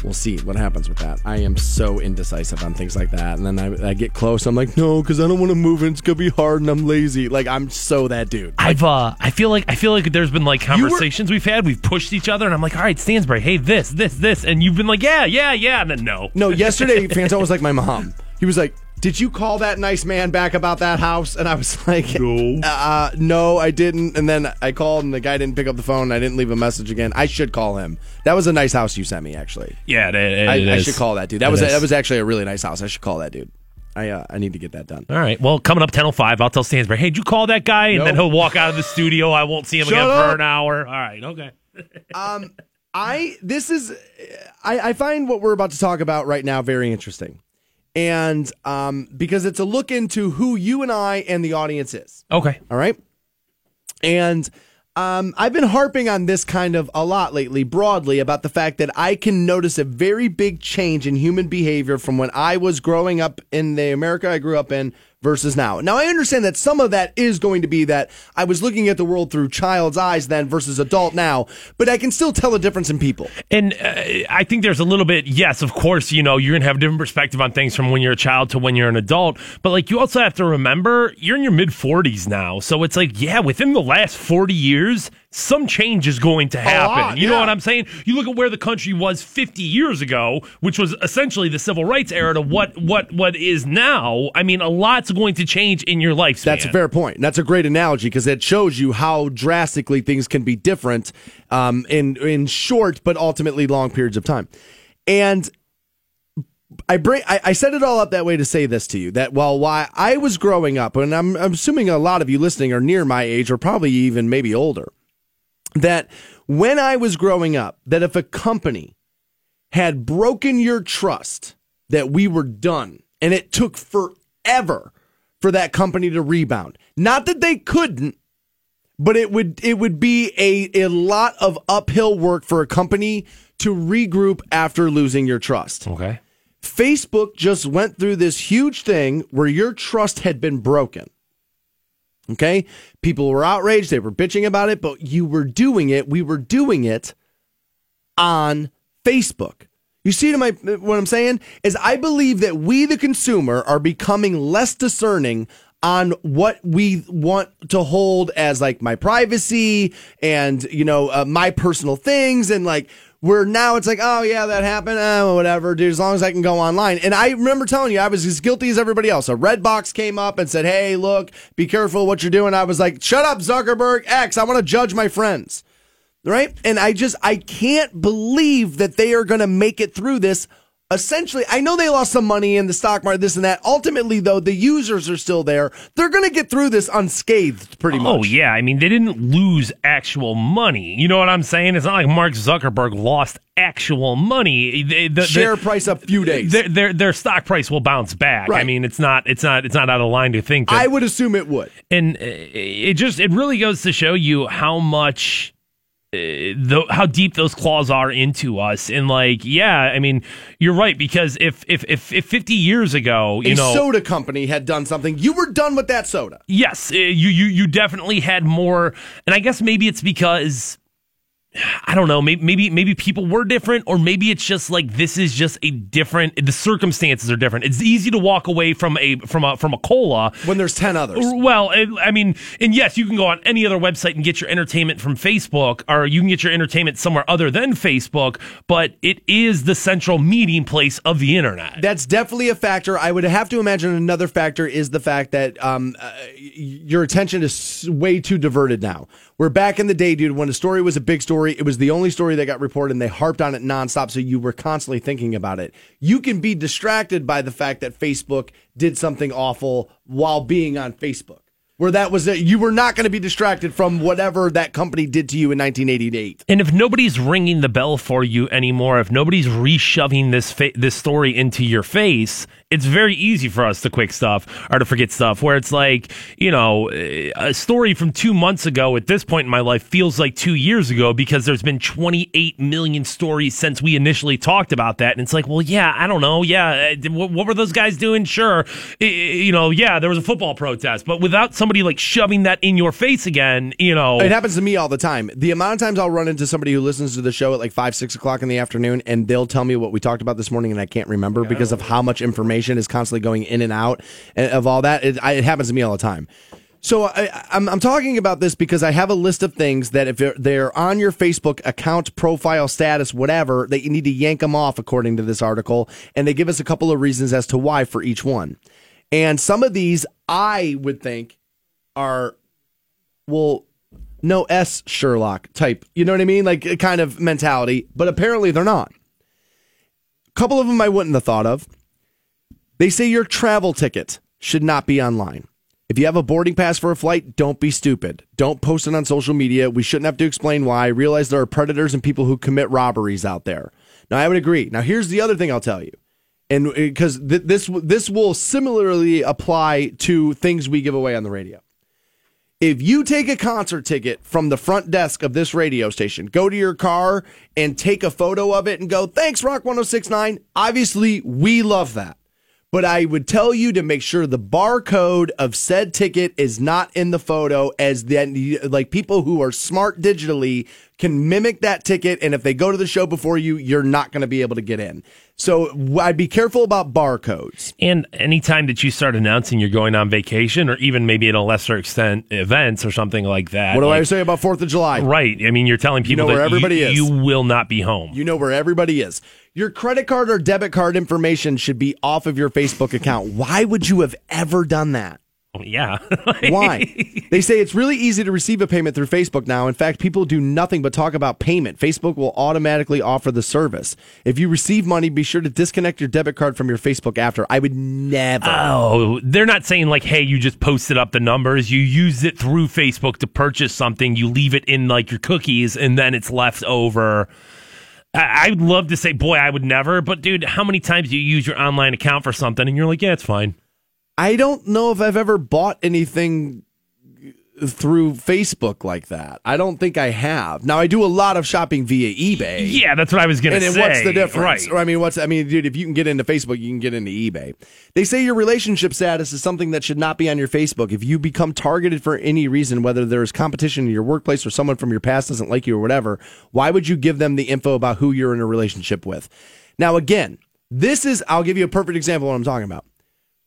We'll see what happens with that. I am so indecisive on things like that. And then I, I get close. I'm like, no, because I don't want to move and it's going to be hard and I'm lazy. Like, I'm so that dude. I've uh I feel like I feel like there's been like conversations we've had, we've pushed each other, and I'm like, all right, Stansbury, hey, this, this, this, and you've been like, yeah, yeah, yeah, and then no. No, yesterday, Fanto was like my mom. He was like, did you call that nice man back about that house? And I was like, No. uh, no, I didn't. And then I called and the guy didn't pick up the phone. I didn't leave a message again. I should call him. That was a nice house you sent me, actually. Yeah, it, it, I, it I should call that dude. That was is. that was actually a really nice house. I should call that dude. I uh, I need to get that done. All right. Well, coming up 10.05, I'll tell Stansbury, hey, did you call that guy? And Nope. then he'll walk out of the studio. I won't see him Shut again up. for an hour. All right. Okay. um, I this is I, I find what we're about to talk about right now very interesting, and um, because it's a look into who you and I and the audience is. Okay. All right, and um, I've been harping on this kind of a lot lately, broadly about the fact that I can notice a very big change in human behavior from when I was growing up in the America I grew up in versus now. Now, I understand that some of that is going to be that I was looking at the world through child's eyes then versus adult now, but I can still tell a difference in people. And uh, I think there's a little bit, yes, of course, you know, you're going to have a different perspective on things from when you're a child to when you're an adult. But like, you also have to remember you're in your mid 40s now. So it's like, yeah, within the last 40 years, some change is going to happen. lot, you know what I'm saying? You look at where the country was 50 years ago, which was essentially the civil rights era to what, what, what is now. I mean, a lot's going to change in your lifespan. That's a fair point. That's a great analogy because it shows you how drastically things can be different um, in in short but ultimately long periods of time. And I bring I, I set it all up that way to say this to you that while why I was growing up, and I'm, I'm assuming a lot of you listening are near my age or probably even maybe older, that when I was growing up, that if a company had broken your trust, that we were done, and it took forever for that company to rebound. Not that they couldn't, but it would it would be a, a lot of uphill work for a company to regroup after losing your trust. Okay. Facebook just went through this huge thing where your trust had been broken. Okay? People were outraged, they were bitching about it, but you were doing it, we were doing it on Facebook. You see my what I'm saying is I believe that we the consumer are becoming less discerning on what we want to hold as like my privacy and you know uh, my personal things and like where now it's like oh yeah that happened oh, whatever dude as long as I can go online and I remember telling you I was as guilty as everybody else a red box came up and said hey look be careful what you're doing I was like shut up Zuckerberg X I want to judge my friends right? And I just I can't believe that they are going to make it through this. Essentially, I know they lost some money in the stock market, this and that. Ultimately, though, the users are still there. They're going to get through this unscathed, pretty much. Oh yeah, I mean they didn't lose actual money. You know what I'm saying? It's not like Mark Zuckerberg lost actual money. The, the, Share price up few days. Their, their their stock price will bounce back. I mean, it's not it's not it's not out of line to think that I would assume it would. and uh, it just it really goes to show you how much the, how deep those claws are into us and like yeah i mean you're right because if if if, if 50 years ago you a know soda company had done something. You were done with that soda. yes uh, you you you definitely had more and i guess maybe it's because I don't know. Maybe, maybe maybe people were different, or maybe it's just like this is just a different. The circumstances are different. It's easy to walk away from a from a from a cola When there's 10 others. Well, I mean, and yes, you can go on any other website and get your entertainment from Facebook, or you can get your entertainment somewhere other than Facebook, but it is the central meeting place of the internet. That's definitely a factor. I would have to imagine another factor is the fact that um, uh, your attention is way too diverted now. We're back in the day, dude, when a story was a big story, it was the only story that got reported and they harped on it nonstop. So you were constantly thinking about it. You can be distracted by the fact that Facebook did something awful while being on Facebook. Where that was, it. you were not going to be distracted from whatever that company did to you in 1988. And if nobody's ringing the bell for you anymore, if nobody's reshoving this fa- this story into your face, it's very easy for us to quick stuff or to forget stuff. Where it's like, you know, a story from two months ago at this point in my life feels like two years ago because there's been 28 million stories since we initially talked about that. And it's like, well, yeah, I don't know, yeah, uh, what, were those guys doing? Sure, you know, yeah, there was a football protest, but without somebody like shoving that in your face again, you know, It happens to me all the time. The amount of times I'll run into somebody who listens to the show at like five, six o'clock in the afternoon, and they'll tell me what we talked about this morning, and I can't remember because of how much information is constantly going in and out eh, of all that. It, I, it happens to me all the time. So I, I'm, I'm talking about this because I have a list of things that if they're, they're on your Facebook account, profile, status, whatever, that you need to yank them off according to this article, and they give us a couple of reasons as to why for each one. And some of these I would think are well, no S Sherlock type. You know what I mean? Like a kind of mentality, but apparently they're not. A couple of them I wouldn't have thought of. They say your travel ticket should not be online. If you have a boarding pass for a flight, don't be stupid. Don't post it on social media. We shouldn't have to explain why. I Realize there are predators and people who commit robberies out there. Now, I would agree. Now, here's the other thing I'll tell you. And uh, because th- this this will similarly apply to things we give away on the radio. If you take a concert ticket from the front desk of this radio station, go to your car and take a photo of it and go, thanks, Rock 1069. Obviously, we love that. But I would tell you to make sure the barcode of said ticket is not in the photo, as then, like people who are smart digitally can mimic that ticket. And if they go to the show before you, you're not going to be able to get in. So I'd be careful about barcodes. And anytime that you start announcing you're going on vacation, or even maybe in a lesser extent events or something like that. What do I say about 4th of July? Right. I mean, you're telling people you know that where everybody you, is. you will not be home. You know where everybody is. Your credit card or debit card information should be off of your Facebook account. Why would you have ever done that? Oh, yeah. Why? they say it's really easy to receive a payment through Facebook now. In fact, people do nothing but talk about payment. Facebook will automatically offer the service. If you receive money, be sure to disconnect your debit card from your Facebook after. I would never. Oh, they're not saying like, hey, you just posted up the numbers. You use it through Facebook to purchase something. You leave it in like your cookies, and then it's left over. I- I'd love to say, boy, I would never. But dude, how many times do you use your online account for something, and you're like, yeah, it's fine. I don't know if I've ever bought anything through Facebook like that. I don't think I have. Now I do a lot of shopping via eBay. Yeah, that's what I was gonna And say. what's the difference? Right. Or I mean, what's I mean, dude? If you can get into Facebook, you can get into eBay. They say your relationship status is something that should not be on your Facebook. If you become targeted for any reason, whether there's competition in your workplace or someone from your past doesn't like you or whatever, why would you give them the info about who you're in a relationship with? Now, again, this is I'll give you a perfect example of what I'm talking about.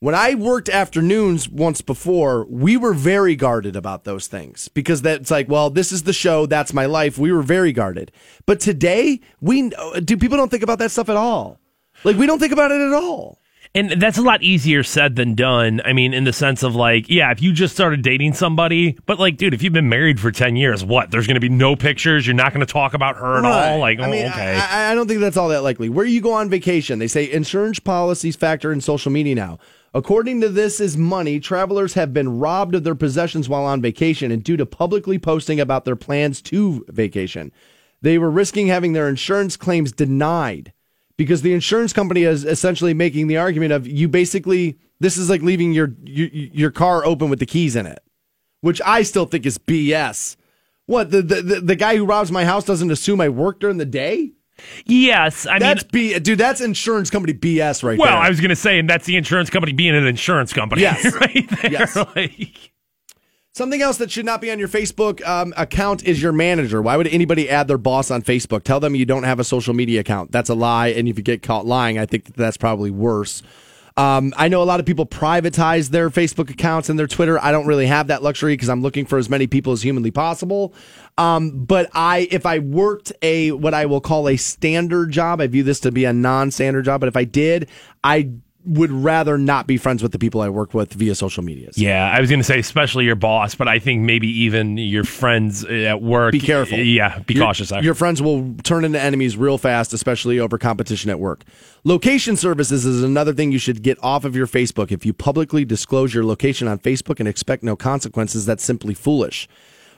When I worked afternoons once before, we were very guarded about those things because that's like, well, this is the show, that's my life. We were very guarded. But today, we uh, do people don't think about that stuff at all. Like we don't think about it at all. And that's a lot easier said than done. I mean, in the sense of like, yeah, if you just started dating somebody, but like, dude, if you've been married for 10 years, what? There's going to be no pictures. You're not going to talk about her at all. Like, oh, I mean, okay. I, I don't think that's all that likely. Where you go on vacation, they say insurance policies factor in social media now. According to This Is Money, travelers have been robbed of their possessions while on vacation and due to publicly posting about their plans to vacation. They were risking having their insurance claims denied because the insurance company is essentially making the argument of you basically this is like leaving your your, your car open with the keys in it, which I still think is BS. What the, the the the guy who robs my house doesn't assume I work during the day? Yes. I That's mean, B, dude. That's insurance company BS right there. well, there. I was going to say, and that's the insurance company being an insurance company. Yes. right there. Yes. Like, Something else that should not be on your Facebook um, account is your manager. Why would anybody add their boss on Facebook? Tell them you don't have a social media account. That's a lie. And if you get caught lying, I think that that's probably worse. Um, I know a lot of people privatize their Facebook accounts and their Twitter. I don't really have that luxury because I'm looking for as many people as humanly possible. Um, but I, if I worked a what I will call a standard job, I view this to be a non-standard job. But if I did, I would rather not be friends with the people I work with via social medias. yeah, I was going to say, especially your boss, but I think maybe even your friends at work. Be careful. Yeah, be Your- cautious. Actually. Your friends will turn into enemies real fast, especially over competition at work. Location services is another thing you should get off of your Facebook. If you publicly disclose your location on Facebook and expect no consequences, that's simply foolish.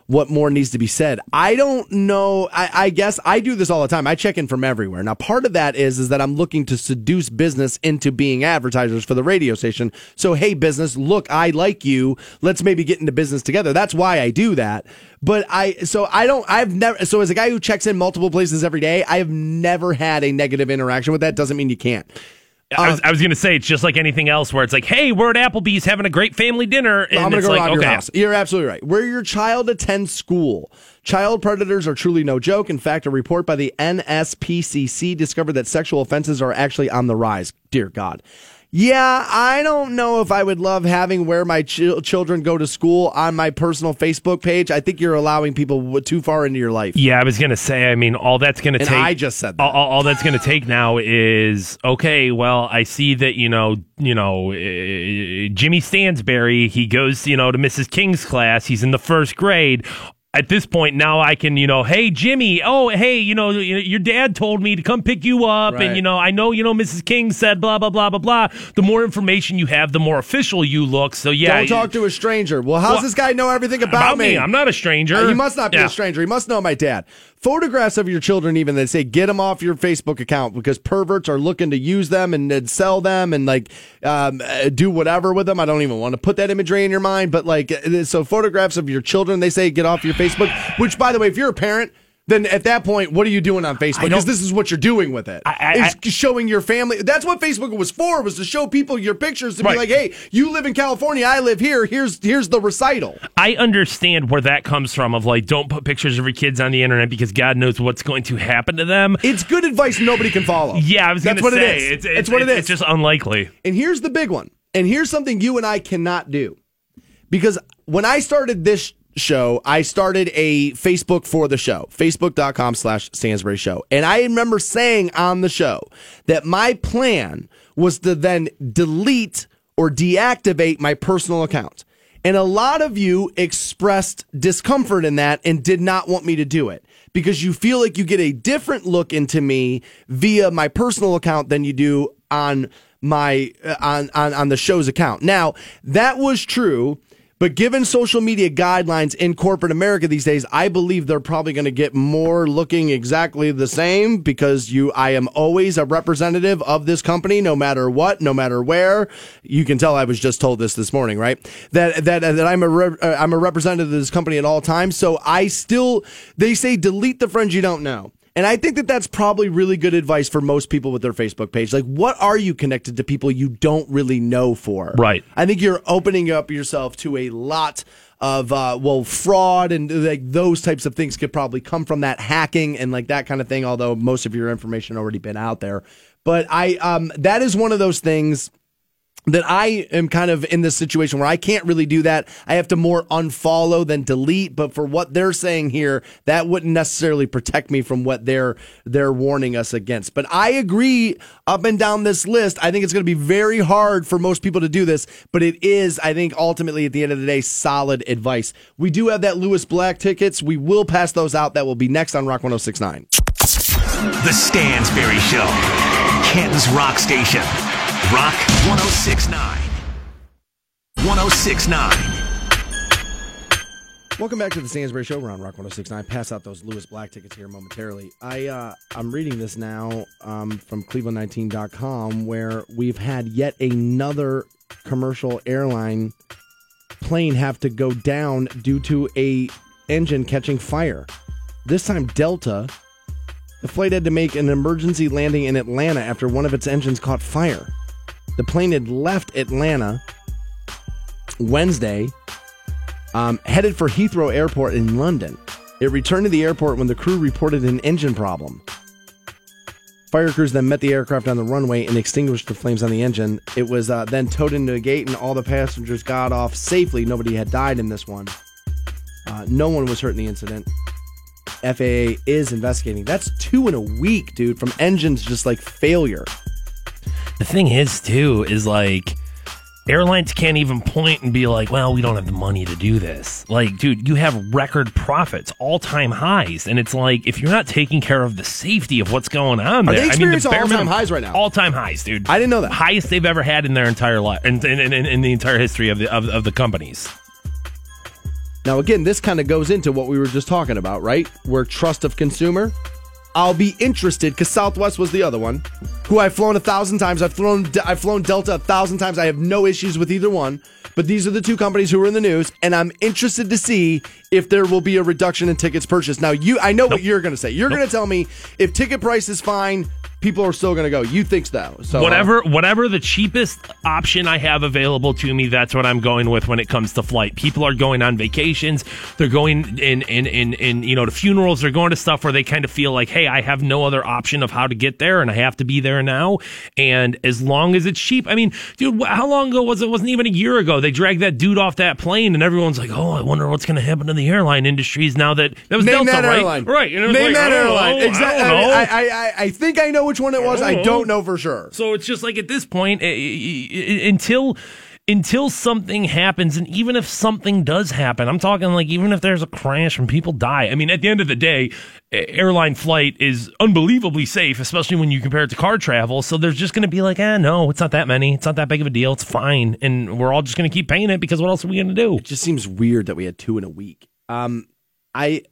What more needs to be said? I don't know. I, I guess I do this all the time. I check in from everywhere. Now, part of that is is that I'm looking to seduce business into being advertisers for the radio station. So, hey, business, look, I like you. Let's maybe get into business together. That's why I do that. But I, so I don't, I've never, so as a guy who checks in multiple places every day, I have never had a negative interaction with that. Doesn't mean you can't. I uh, was, I was going to say, it's just like anything else where it's like, hey, we're at Applebee's having a great family dinner. And I'm going to go like, rob okay. your house. You're absolutely right. Where your child attends school. Child predators are truly no joke. In fact, a report by the NSPCC discovered that sexual offenses are actually on the rise. Dear God. Yeah, I don't know if I would love having where my chil- children go to school on my personal Facebook page. I think you're allowing people w- too far into your life. Yeah, I was going to say, I mean, all that's going to And take. I just said that. all, all, that's going to take now is okay. Well, I see that you know, you know, uh, Jimmy Stansbury. He goes, you know, to Mrs. King's class. He's in the first grade. At this point, now I can, you know, hey Jimmy, oh hey, you know, your dad told me to come pick you up, Right. and you know, I know, you know, Mrs. King said blah blah blah blah blah. The more information you have, the more official you look. So yeah, Don't talk to a stranger. Well, how's Well, this guy know everything about, about me. I'm not a stranger. Uh, He must not be Yeah. a stranger. He must know my dad. Photographs of your children, even they say, get them off your Facebook account because perverts are looking to use them and, then sell them and like um, uh, do whatever with them. I don't even want to put that imagery in your mind, but like, uh, so photographs of your children, they say, get off your Facebook. Which, by the way, if you're a parent. Then at that point, what are you doing on Facebook? Because this is what you're doing with it. I- I- It's showing your family. That's what Facebook was for. Was to show people your pictures to Right. be like, hey, you live in California, I live here. Here's here's the recital. I understand where that comes from of like don't put pictures of your kids on the internet because God knows what's going to happen to them. It's good advice nobody can follow. yeah, I was That's going to what say it is. It's, It's it's, what it's- It's just unlikely. And here's the big one. And here's something you and I cannot do. Because when I started this show, I started a Facebook for the show, facebook.com slash Stansbury Show. And I remember saying on the show that my plan was to then delete or deactivate my personal account. And a lot of you expressed discomfort in that and did not want me to do it because you feel like you get a different look into me via my personal account than you do on my uh, on on on the show's account. Now, that was true but given social media guidelines in corporate America these days, I believe they're probably going to get more looking exactly the same because you, I am always a representative of this company, no matter what, no matter where. You can tell I was just told this this morning, right? That that that I'm a re, uh, I'm a representative of this company at all times. So I still, they say delete the friends you don't know. And I think that that's probably really good advice for most people with their Facebook page. Like, what are you connected to people you don't really know for? Right. I think you're opening up yourself to a lot of uh, well fraud and like those types of things could probably come from that hacking and like that kind of thing. Although most of your information already been out there, but I um, that is one of those things that I am kind of in this situation where I can't really do that. I have to more unfollow than delete. But for what they're saying here, that wouldn't necessarily protect me from what they're they're warning us against. But I agree up and down this list. I think it's going to be very hard for most people to do this, but it is, I think, ultimately at the end of the day, solid advice. We do have that Lewis Black tickets. We will pass those out. That will be next on Rock 1069. The Stansbury Show, Canton's Rock Station. Rock 1069. 1069. Welcome back to the Stansbury Show. We're on Rock 1069. Pass out those Lewis Black tickets here momentarily. I uh, I'm reading this now um, from Cleveland19.com where we've had yet another commercial airline plane have to go down due to a engine catching fire. This time Delta. The flight had to make an emergency landing in Atlanta after one of its engines caught fire. The plane had left Atlanta Wednesday, um, headed for Heathrow Airport in London. It returned to the airport when the crew reported an engine problem. Fire crews then met the aircraft on the runway and extinguished the flames on the engine. It was uh, then towed into a gate, and all the passengers got off safely. Nobody had died in this one. Uh, no one was hurt in the incident. FAA is investigating. That's two in a week, dude, from engines just like failure. The thing is, too, is like airlines can't even point and be like, well, we don't have the money to do this. Like, dude, you have record profits, all time highs. And it's like, if you're not taking care of the safety of what's going on Are there, they I mean, the experiencing bare all-time minimum- highs right now? All time highs, dude. I didn't know that. Highest they've ever had in their entire life, in, in, in, in the entire history of the, of, of the companies. Now, again, this kind of goes into what we were just talking about, right? Where trust of consumer. I'll be interested because Southwest was the other one, who I've flown a thousand times. I've flown I've flown Delta a thousand times. I have no issues with either one. But these are the two companies who are in the news, and I'm interested to see if there will be a reduction in tickets purchased. Now, you, I know what you're going to say. You're going to tell me if ticket price is fine, people are still going to go. You think so? So whatever um, whatever the cheapest option I have available to me, that's what I'm going with when it comes to flight. People are going on vacations, they're going in in in, in you know to funerals, they're going to stuff where they kind of feel like, hey, I have no other option of how to get there, and I have to be there now. And as long as it's cheap, I mean, dude, how long ago was it? it wasn't even a year ago. They dragged that dude off that plane, and everyone's like, oh, I wonder what's going to happen to the airline industries now that that was Name Delta, that right? airline. Right. And Name like, that oh, I airline. know. Exactly. I. I, I, I, think I know which one it was. I don't don't know. know for sure. So it's just like at this point, eh, eh, eh, until until something happens, and even if something does happen, I'm talking like even if there's a crash and people die. I mean, at the end of the day, eh, airline flight is unbelievably safe, especially when you compare it to car travel. So there's just going to be like, ah, no, it's not that many. It's not that big of a deal. It's fine, and we're all just going to keep paying it because what else are we going to do? It just seems weird that we had two in a week. Um, I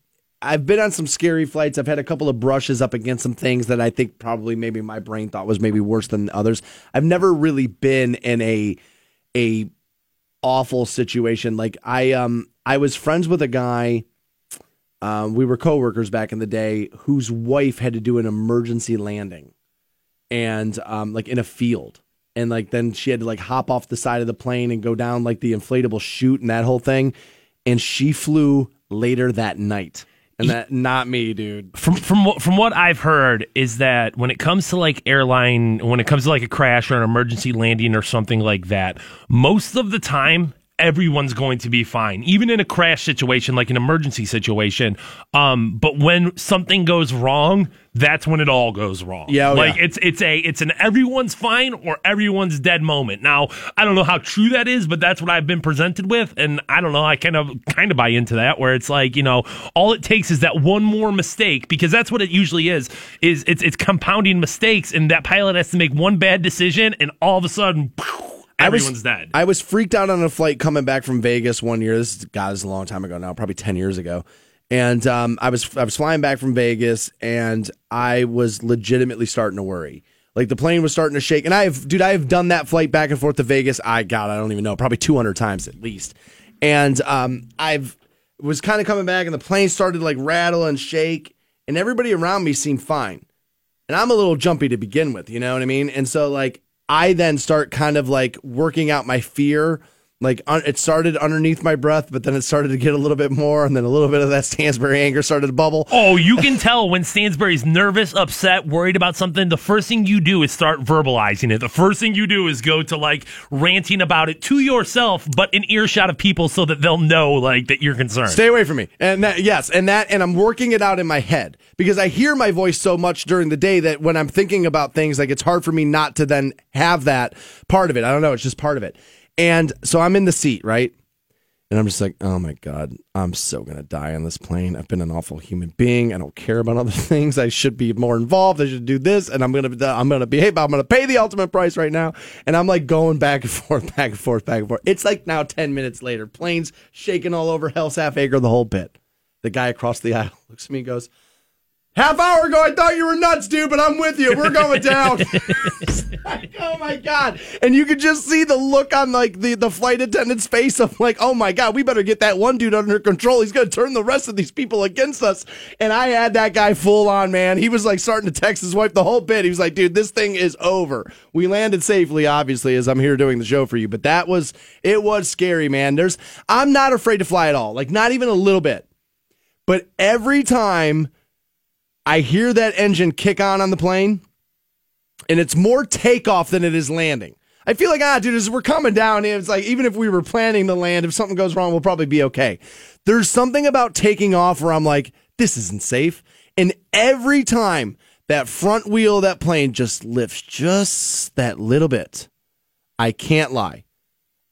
I've been on some scary flights. I've had a couple of brushes up against some things that I think probably maybe my brain thought was maybe worse than others. I've never really been in a a awful situation. Like I um I was friends with a guy. Um, we were coworkers back in the day whose wife had to do an emergency landing, and um, like in a field, and like then she had to like hop off the side of the plane and go down like the inflatable chute and that whole thing, and she flew later that night, and that not me, dude. from from what from what I've heard is that when it comes to like airline, when it comes to like a crash or an emergency landing or something like that, most of the time everyone's going to be fine, even in a crash situation, like an emergency situation. Um, but when something goes wrong, that's when it all goes wrong. Yeah, oh, like yeah. it's it's a it's an everyone's fine or everyone's dead moment. Now I don't know how true that is, but that's what I've been presented with, and I don't know. I kind of kind of buy into that, where it's like you know, all it takes is that one more mistake because that's what it usually is. Is it's it's compounding mistakes, and that pilot has to make one bad decision, and all of a sudden. Everyone's I was, dead. I was freaked out on a flight coming back from Vegas one year. This is, God, this is a long time ago now, probably ten years ago. And um, I was I was flying back from Vegas, and I was legitimately starting to worry. Like the plane was starting to shake, and I have, dude, I have done that flight back and forth to Vegas. I God, I don't even know, probably two hundred times at least. And um, I've was kind of coming back, and the plane started to like rattle and shake, and everybody around me seemed fine. And I'm a little jumpy to begin with, you know what I mean? And so like I then start kind of like working out my fear. Like un- it started underneath my breath, but then it started to get a little bit more, and then a little bit of that Stansbury anger started to bubble. Oh, you can tell when Stansbury's nervous, upset, worried about something. The first thing you do is start verbalizing it. The first thing you do is go to like ranting about it to yourself, but in earshot of people so that they'll know like that you're concerned. Stay away from me. And that, yes, and that, and I'm working it out in my head because I hear my voice so much during the day that when I'm thinking about things, like it's hard for me not to then have that part of it. I don't know. It's just part of it. And so I'm in the seat, right? And I'm just like, oh my God, I'm so going to die on this plane. I've been an awful human being. I don't care about other things. I should be more involved. I should do this. And I'm going to, I'm going to behave. I'm going to pay the ultimate price right now. And I'm like going back and forth, back and forth, back and forth. It's like now 10 minutes later, planes shaking all over Hell's Half Acre, the whole bit. The guy across the aisle looks at me and goes, Half hour ago, I thought you were nuts, dude, but I'm with you. We're going down. like, oh my god! And you could just see the look on like the, the flight attendant's face of like, oh my god, we better get that one dude under control. He's gonna turn the rest of these people against us. And I had that guy full on, man. He was like starting to text his wife the whole bit. He was like, dude, this thing is over. We landed safely, obviously, as I'm here doing the show for you. But that was it was scary, man. There's I'm not afraid to fly at all, like not even a little bit. But every time I hear that engine kick on on the plane, and it's more takeoff than it is landing. I feel like, ah, dude, as we're coming down, it's like even if we were planning to land, if something goes wrong, we'll probably be okay. There's something about taking off where I'm like, this isn't safe. And every time that front wheel of that plane just lifts just that little bit, I can't lie.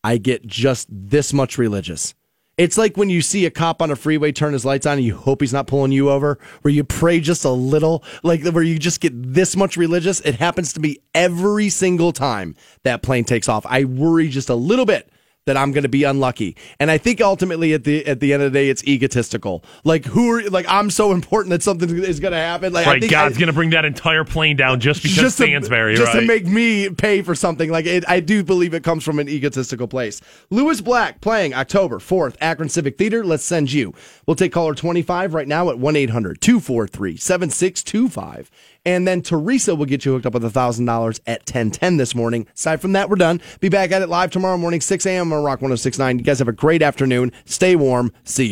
I get just this much religious. It's like when you see a cop on a freeway turn his lights on and you hope he's not pulling you over, where you pray just a little, like where you just get this much religious. It happens to me every single time that plane takes off. I worry just a little bit that I'm going to be unlucky. And I think ultimately at the at the end of the day, it's egotistical. Like who are like I'm so important that something is going to happen. Like I right, think God's going to bring that entire plane down just because just to, Stansbury, just right? to make me pay for something. Like it, I do believe it comes from an egotistical place. Lewis Black playing October 4th, Akron Civic Theater. Let's send you. We'll take caller 25 right now at 1 800 243 7625. And then Teresa will get you hooked up with $1,000 at 1010 this morning. Aside from that, we're done. Be back at it live tomorrow morning, 6 a.m. on Rock 1069. You guys have a great afternoon. Stay warm. See you.